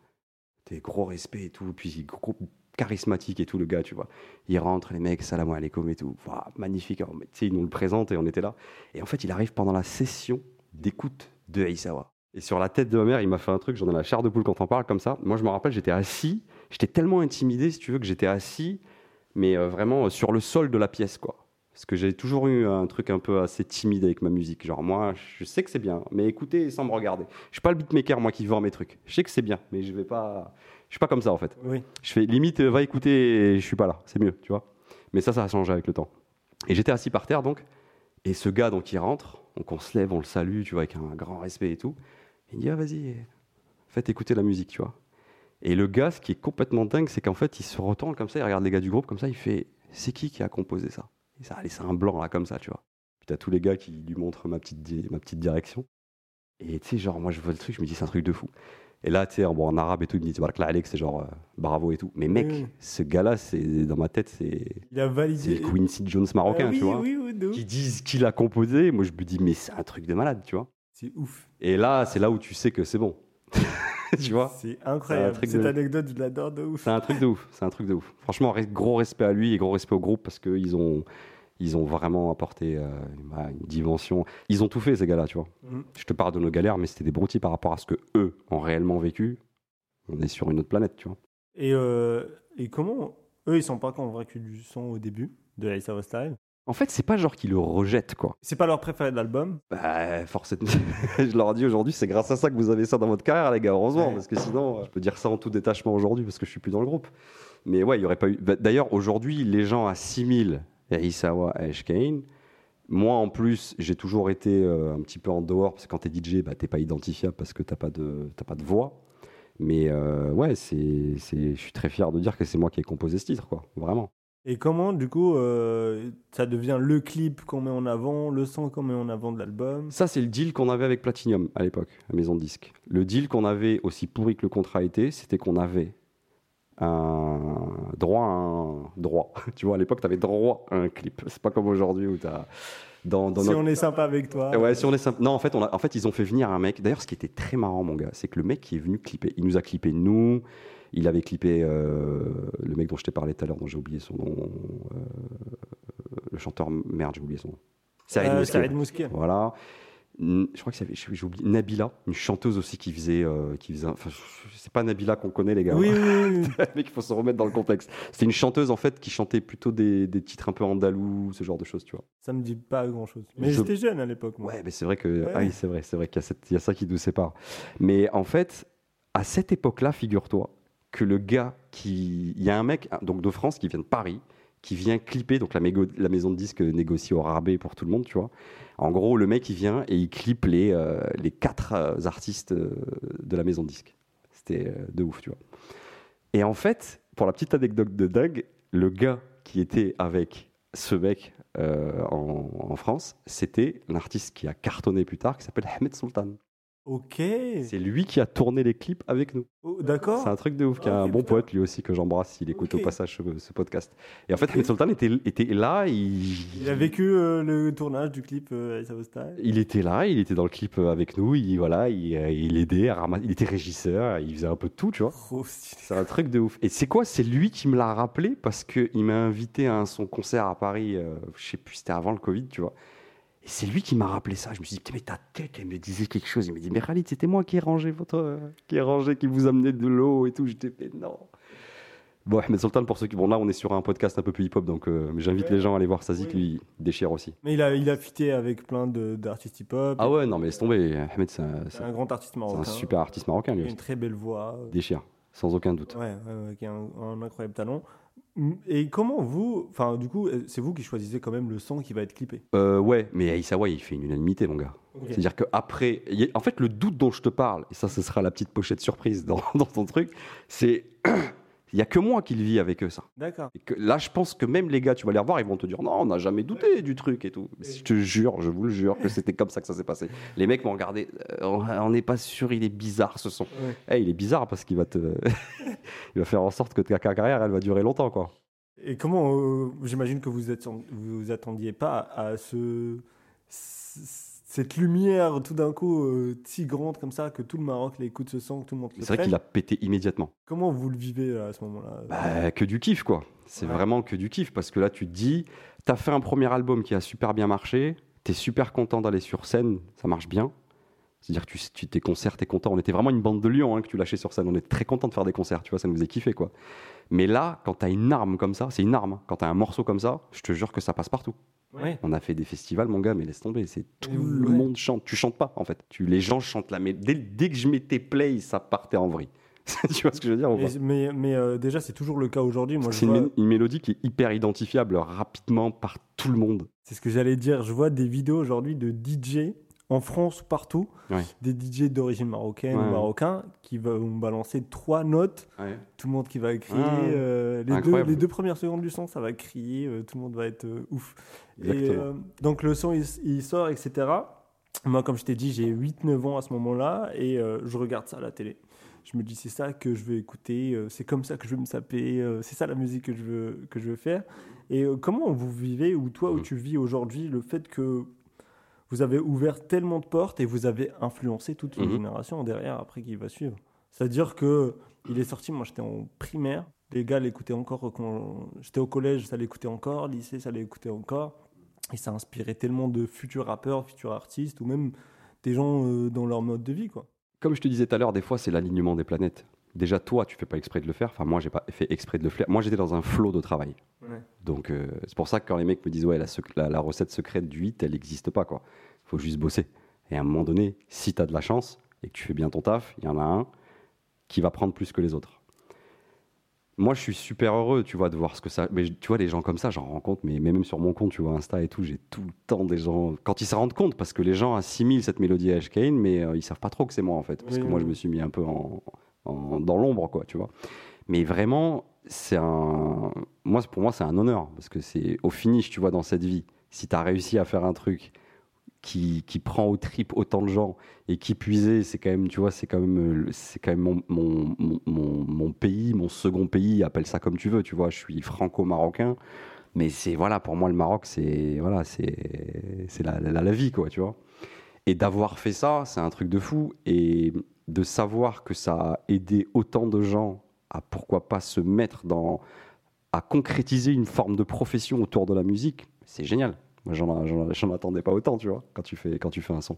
Gros respect et tout, puis gros charismatique et tout, le gars, tu vois. Il rentre, les mecs, salam alaikum et tout. Ouah, magnifique. Alors, ils nous le présentent et on était là. Et en fait, il arrive pendant la session d'écoute de Aïsawa. Et sur la tête de ma mère, il m'a fait un truc, j'en ai la chair de poule quand on parle comme ça. Moi, je me rappelle, j'étais assis, j'étais tellement intimidé, si tu veux, que j'étais assis, mais euh, vraiment euh, sur le sol de la pièce, quoi. Parce que j'ai toujours eu un truc un peu assez timide avec ma musique. Genre, moi, je sais que c'est bien, mais écoutez sans me regarder. Je suis pas le beatmaker, moi, qui vend mes trucs. Je sais que c'est bien, mais je vais pas. Je suis pas comme ça, en fait. Oui. Je fais limite, euh, va écouter, et je suis pas là. C'est mieux, tu vois. Mais ça, ça a changé avec le temps. Et j'étais assis par terre, donc. Et ce gars, donc, il rentre. Donc on se lève, on le salue, tu vois, avec un grand respect et tout. Il dit, ah, vas-y, faites écouter la musique, tu vois. Et le gars, ce qui est complètement dingue, c'est qu'en fait, il se retourne comme ça, il regarde les gars du groupe comme ça, il fait, c'est qui qui a composé ça? Ça a laissé un blanc là, comme ça, tu vois. Puis t'as tous les gars qui lui montrent ma petite, di- ma petite direction. Et tu sais, genre, moi, je vois le truc, je me dis, c'est un truc de fou. Et là, tu sais, en, bon, en arabe et tout, il me dit, Tabarak Alex, c'est genre, euh, bravo et tout. Mais mec, ce gars-là, c'est dans ma tête, c'est Il a c'est validé. le Quincy Jones marocain, Ah oui, tu vois. Oui. Qui disent qu'il a composé, moi, je me dis, mais c'est un truc de malade, tu vois. C'est ouf. Et là, c'est là où tu sais que c'est bon. tu vois C'est incroyable. Cette de- anecdote, je l'adore de ouf. C'est un truc de ouf, c'est un truc de ouf. Franchement, gros respect à lui et gros respect au groupe parce qu'ils ont, ils ont vraiment apporté euh, bah, une dimension. Ils ont tout fait, ces gars-là, tu vois. Mhm. Je te parle de nos galères, mais c'était des broutilles par rapport à ce que eux ont réellement vécu. On est sur une autre planète, tu vois. Et, euh, et comment eux, ils sont pas convaincus du son au début de Ace of Style En fait, c'est pas genre qu'ils le rejettent, quoi. C'est pas leur préféré de l'album? Bah, forcément. je leur dis aujourd'hui, c'est grâce à ça que vous avez ça dans votre carrière, les gars, heureusement, Ouais. parce que sinon, euh, je peux dire ça en tout détachement aujourd'hui parce que je suis plus dans le groupe. Mais ouais, il y aurait pas eu. bah, D'ailleurs, aujourd'hui, les gens assimilent Isawa à Kane. Moi, en plus, j'ai toujours été euh, un petit peu en dehors parce que quand t'es DJ, bah, t'es pas identifiable parce que t'as pas de, pas de voix. Mais euh, ouais, c'est, c'est, je suis très fier de dire que c'est moi qui ai composé ce titre, quoi. Vraiment. Et comment, du coup, euh, ça devient le clip qu'on met en avant, le son qu'on met en avant de l'album? Ça, c'est le deal qu'on avait avec Platinum à l'époque, la maison de disques. Le deal qu'on avait, aussi pourri que le contrat était, c'était qu'on avait un droit à un droit. tu vois, à l'époque, tu avais droit à un clip. C'est pas comme aujourd'hui où tu as. Dans, dans Si notre- on est sympa avec toi. Ouais, si on est simple. Non, en fait, on a, en fait, ils ont fait venir un mec. D'ailleurs, ce qui était très marrant, mon gars, c'est que le mec qui est venu clipper, il nous a clippé nous. Il avait clippé euh, le mec dont je t'ai parlé tout à l'heure, dont j'ai oublié son nom. euh, le chanteur, merde, j'ai oublié son nom. Saïd Euh, Mousquet. Voilà. Je crois que c'est- j'ai oublié Nabila, une chanteuse aussi qui faisait, euh, qui faisait. Enfin, c'est pas Nabila qu'on connaît les gars. Oui, oui, oui. Mec, il faut se remettre dans le contexte. C'était une chanteuse en fait qui chantait plutôt des, des titres un peu andalous, ce genre de choses, tu vois. Ça me dit pas grand chose. Mais Je- j'étais jeune à l'époque, moi. Ouais, mais c'est vrai que Ouais. ah oui, c'est vrai, c'est vrai qu'il y a, y ça qui nous sépare. Mais en fait, à cette époque-là, figure-toi que le gars qui, il y a un mec donc de France qui vient de Paris, qui vient clipper, donc la, maison de disques négocie au rabais pour tout le monde, tu vois. En gros, le mec il vient et il clippe les euh, les quatre euh, artistes euh, de la maison de disques. C'était de ouf, tu vois. Et en fait, pour la petite anecdote de Doug, le gars qui était avec ce mec en, en France, c'était un artiste qui a cartonné plus tard, qui s'appelle Ahmed Sultan. Ok. C'est lui qui a tourné les clips avec nous. Oh, D'accord. C'est un truc de ouf, qui a Ah, un bon putain. poète lui aussi que j'embrasse, s'il écoute au passage ce, podcast. Et en fait. Ahmed Sultan était, était là, il, Il a vécu euh, le tournage du clip euh, Style. il était là, il était dans le clip avec nous, il, voilà, il, euh, il aidait, à ramasser- il était régisseur, il faisait un peu de tout, tu vois. Stylé. C'est un truc de ouf. Et c'est quoi C'est lui qui me l'a rappelé? Parce qu'il m'a invité à son concert à Paris, euh, je sais plus, c'était avant le Covid, tu vois. Et c'est lui qui m'a rappelé ça. Je me suis dit, mais ta tête, elle me disait quelque chose. Il me dit, mais Khalid, c'était moi qui ai rangé votre. euh, qui ai rangé, qui vous amenait de l'eau et tout. J'étais fait, non. Bon, Ahmed Sultan, pour ceux qui. Bon, là, on est sur un podcast un peu plus hip-hop, donc euh, mais j'invite Ouais. les gens à aller voir Sazik, Oui. lui, il déchire aussi. Mais il a, il a fité avec plein d'artistes hip-hop. Ah ouais, non, mais laisse tomber. Ahmed, c'est un, C'est c'est un grand artiste c'est marocain. un super artiste marocain, lui Il a une très belle voix. Déchire, sans aucun doute. Ouais, ouais, ouais, qui a un, un incroyable talent. Et comment vous, enfin du coup, euh, c'est vous qui choisissez quand même le son qui va être clippé? Euh, ouais, mais Aïssawa, il fait une unanimité, mon gars. C'est-à-dire qu'après, en fait, le doute dont je te parle, et ça, ce sera la petite pochette surprise dans, dans ton truc, c'est. Il n'y a que moi qui le vis avec eux, ça. D'accord. Là, je pense que même les gars, tu vas les revoir, ils vont te dire non, on n'a jamais douté du truc et tout. Mais je te jure, je vous le jure, que c'était comme ça que ça s'est passé. Les mecs m'ont regardé, euh, on- n'est pas sûr, il est bizarre ce son. Ouais. Eh, il est bizarre parce qu'il va te. il va faire en sorte que ta carrière, elle va durer longtemps, quoi. Et comment, euh, j'imagine que vous êtes, vous attendiez pas à ce, cette lumière tout d'un coup euh, si grande comme ça que tout le Maroc l'écoute ce son, que tout le monde le C'est vrai qu'il a pété immédiatement. Comment vous le vivez euh, à ce moment-là Bah, que du kiff, quoi. C'est Ouais. vraiment que du kiff parce que là, tu te dis, t'as fait un premier album qui a super bien marché, t'es super content d'aller sur scène, ça marche bien. C'est-à-dire que tu, tu tes concerts, t'es content. On était vraiment une bande de lions hein, que tu lâchais sur scène. On était très content de faire des concerts, tu vois, ça nous faisait kiffer, quoi. Mais là, quand t'as une arme comme ça, c'est une arme. hein. Quand t'as un morceau comme ça, je te jure que ça passe partout. Ouais. On a fait des festivals, mon gars, mais laisse tomber. C'est tout le ouais. monde chante. Tu chantes pas, en fait. Tu, les gens chantent la mais dès, dès que je mettais play, ça partait en vrille. tu vois ce que je veux dire ou pas Mais, mais, mais, euh, déjà, c'est toujours le cas aujourd'hui. Moi, je C'est une, vois- mé- une mélodie qui est hyper identifiable rapidement par tout le monde. C'est ce que j'allais dire. Je vois des vidéos aujourd'hui de DJ en France ou partout, Ouais. des DJ d'origine marocaine Ouais, ou marocain qui vont balancer trois notes. Tout le monde qui va crier. Ouais. euh, les, deux, Incroyable. les deux premières secondes du son, ça va crier. euh, tout le monde va être euh, ouf. Et, donc le son, il, il sort, etc. Moi, comme je t'ai dit, j'ai 8-9 ans à ce moment-là et je regarde ça à la télé. Je me dis, c'est ça que je veux écouter, c'est comme ça que je veux me saper, c'est ça la musique que je veux, que je veux faire. Et comment vous vivez, ou toi, où Mhm. tu vis aujourd'hui, le fait que vous avez ouvert tellement de portes et vous avez influencé toute une Mhm. génération derrière après qui va suivre C'est-à-dire que il est sorti, moi j'étais en primaire, les gars l'écoutaient encore quand j'étais au collège, ça l'écoutait encore, lycée, ça l'écoutait encore. Et ça a inspiré tellement de futurs rappeurs, futurs artistes, ou même des gens euh, dans leur mode de vie, quoi. Comme je te disais tout à l'heure, des fois, c'est l'alignement des planètes. Déjà, toi, tu fais pas exprès de le faire. Enfin, moi, j'ai pas fait exprès de le faire. Moi, j'étais dans un flot de travail. Ouais. Donc, euh, c'est pour ça que quand les mecs me disent, ouais, la, la- la recette secrète du hit, elle n'existe pas, quoi. faut juste bosser. Et à un moment donné, si tu as de la chance et que tu fais bien ton taf, il y en a un qui va prendre plus que les autres. Moi, je suis super heureux, tu vois, de voir ce que ça. Mais tu vois, les gens comme ça, j'en rencontre, mais même sur mon compte, tu vois, Insta et tout, j'ai tout le temps des gens. Quand ils se rendent compte, parce que les gens assimilent cette mélodie à HKN, mais euh, ils savent pas trop que c'est moi, en fait. Parce Oui, que moi, je me suis mis un peu en, dans l'ombre, quoi, tu vois. Mais vraiment, c'est un. Moi, pour moi, c'est un honneur, parce que c'est au finish, tu vois, dans cette vie, si tu as réussi à faire un truc qui, qui prend au trip autant de gens et qui puisait, c'est quand même, tu vois, c'est quand même, c'est quand même mon, mon- mon pays, mon second pays, appelle ça comme tu veux, tu vois, je suis franco-marocain, mais c'est, voilà, pour moi, le Maroc, c'est, voilà, c'est, c'est la, la, la vie, quoi, tu vois. Et d'avoir fait ça, c'est un truc de fou, et de savoir que ça a aidé autant de gens à, pourquoi pas, se mettre dans, à concrétiser une forme de profession autour de la musique, c'est génial. Moi, j'en, attendais pas autant, tu vois, quand tu fais, quand tu fais un son.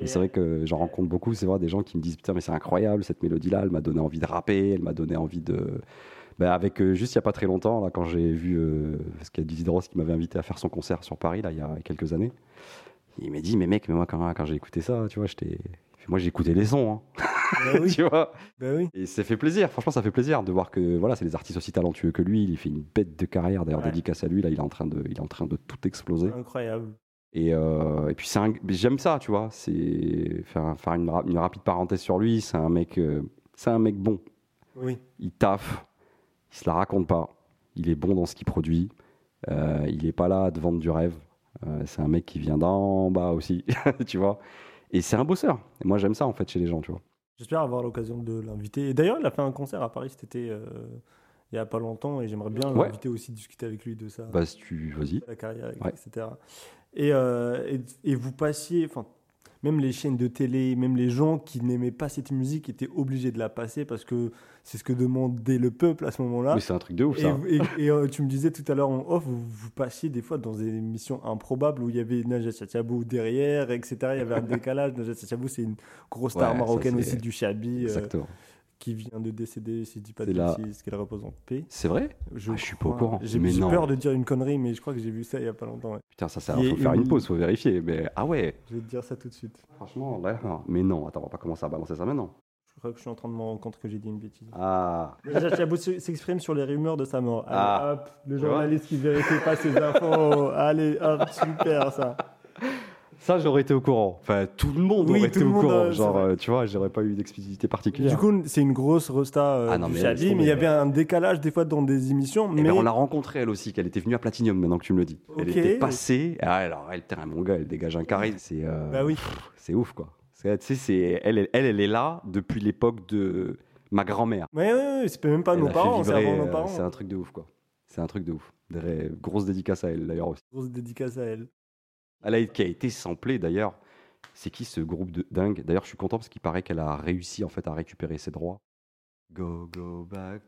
Et c'est vrai que j'en rencontre beaucoup, c'est vrai, des gens qui me disent Putain, mais c'est incroyable, cette mélodie-là, elle m'a donné envie de rapper, elle m'a donné envie de. Ben, avec euh, juste il n'y a pas très longtemps, là, quand j'ai vu. euh, parce qu'il y a Dizzy Ross qui m'avait invité à faire son concert sur Paris, là, il y a quelques années. Il m'a dit Mais mec, mais moi, quand, quand j'ai écouté ça, tu vois, j'étais. Moi, j'ai écouté les sons, hein. Bah oui, tu vois? bah oui. Et ça fait plaisir, franchement, ça fait plaisir de voir que voilà, c'est des artistes aussi talentueux que lui. Il fait une bête de carrière, d'ailleurs, Ouais. dédicace à lui. Là, il est en train de, il est en train de tout exploser. Incroyable. Et, euh, et puis un- j'aime ça, tu vois. C'est faire, faire une, ra- une rapide parenthèse sur lui. C'est un mec, euh, c'est un mec bon. Oui. Il taffe, il se la raconte pas. Il est bon dans ce qu'il produit. Euh, il est pas là à te vendre du rêve. C'est un mec qui vient d'en bas aussi, tu vois. Et c'est un bosseur. Et moi j'aime ça en fait chez les gens, tu vois. J'espère avoir l'occasion de l'inviter. Et d'ailleurs, il a fait un concert à Paris cet été, euh, il y a pas longtemps, et j'aimerais bien Ouais. l'inviter aussi, discuter avec lui de ça. Bah si tu, vas-y. la carrière, Ouais. etc. Et, euh, et, et vous passiez, enfin, même les chaînes de télé, même les gens qui n'aimaient pas cette musique étaient obligés de la passer parce que c'est ce que demandait le peuple à ce moment-là. Mais c'est un truc de ouf Et, ça. et- et, euh, tu me disais tout à l'heure en off, vous, vous passiez des fois dans des émissions improbables où il y avait Najat Chatiabou derrière, etc. Il y avait un décalage. Najat Chatiabou, c'est une grosse star Ouais, marocaine aussi du Chabi, euh, Exactement. Qui vient de décéder, si je dis pas de la- bêtises, qu'elle représente P. C'est vrai Je, Ah, je suis pas au courant. J'ai peur de dire une connerie, mais je crois que j'ai vu ça il y a pas longtemps. ouais. Putain, ça, ça Il faut faire une une- pause, faut vérifier. Mais ah ouais. Je vais te dire ça tout de suite. Franchement, là, non. mais non. Attends, on va pas commencer à balancer ça maintenant. Je crois que je suis en train de me rendre compte que j'ai dit une bêtise. Ah. Chatiabou s'exprime sur les rumeurs de sa mort. Allez, Ah. hop, le journaliste qui vérifie pas ses infos. Allez, hop, super ça. Ça, j'aurais été au courant. Enfin, tout le monde Oui, aurait été au courant. c'est Genre, euh, tu vois, j'aurais pas eu d'explicité particulière. Du coup, c'est une grosse resta euh, Ah non, du mais mais il y avait un décalage des fois dans des émissions. Eh mais ben, on l'a rencontrée elle aussi, qu'elle était venue à Platinum maintenant que tu me le dis. Elle était passée. Ah, alors, elle, terrain mon gars, elle dégage un carré. C'est euh, Bah oui. c'est ouf, quoi. C'est- Tu sais, c'est- elle, elle, elle, est là depuis l'époque de ma grand-mère. Ouais, ouais, ouais, c'est même pas Elle nos parents, c'est vibrer, avant nos euh, parents. C'est un truc de ouf, quoi. C'est un truc de ouf. Grosse dédicace à elle, d'ailleurs, aussi. Grosse dédicace à elle. Elle a, qui a été samplée, d'ailleurs. C'est qui ce groupe de dingue? D'ailleurs, je suis content parce qu'il paraît qu'elle a réussi, en fait, à récupérer ses droits. Go, go back.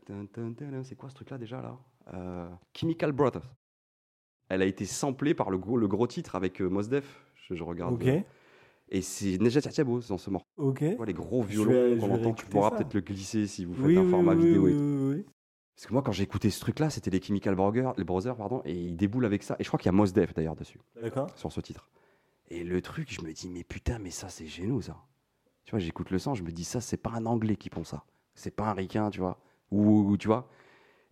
C'est quoi ce truc-là, déjà, là? Euh, Chemical Brothers. Elle a été samplée par le gros, le gros titre avec euh, Mos Def. Je, je regarde. Ok, Et c'est Nejat Chatiabo dans ce morceau. ok. Tu vois, les gros violons qu'on entend, tu pourras peut-être le glisser si vous faites Oui, un oui, format oui, vidéo oui, et tout. Parce que moi, quand j'ai écouté ce truc-là, c'était les Chemical Brothers, les Brothers, pardon, et ils déboulent avec ça. Et je crois qu'il y a Mos Def d'ailleurs dessus, D'accord. sur ce titre. Et le truc, je me dis, mais putain, mais ça, c'est génial, ça. Tu vois, j'écoute le son, je me dis, ça, c'est pas un Anglais qui pond ça. c'est pas un ricain, tu vois. Ou, ou, tu vois.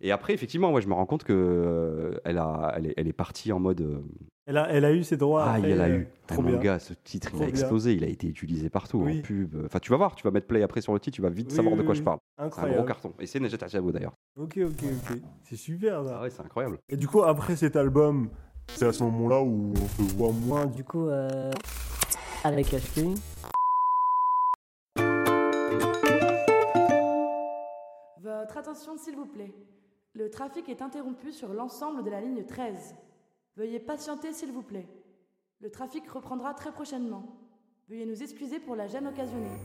Et après, effectivement, moi, je me rends compte que euh, elle, a, elle, est, elle est partie en mode. euh, Elle a, elle a eu ses droits. ah, après, elle a euh, eu. Ah, Trop mon bien. gars, ce titre, il Trop a bien. explosé. Il a été utilisé partout, Oui. en pub. Enfin, tu vas voir, tu vas mettre play après sur le titre, tu vas vite Oui, savoir de quoi oui. je parle. C'est un Incroyable. gros carton. Et c'est Ajabo d'ailleurs. Ok, ok, ok. C'est super ça. Ah ouais, c'est incroyable. Et du coup, après cet album, c'est à ce moment-là où on te voit moins. Du coup, euh, avec HK, Votre attention s'il vous plaît. Le trafic est interrompu sur l'ensemble de la ligne 13. Veuillez patienter s'il vous plaît. Le trafic reprendra très prochainement. Veuillez nous excuser pour la gêne occasionnée.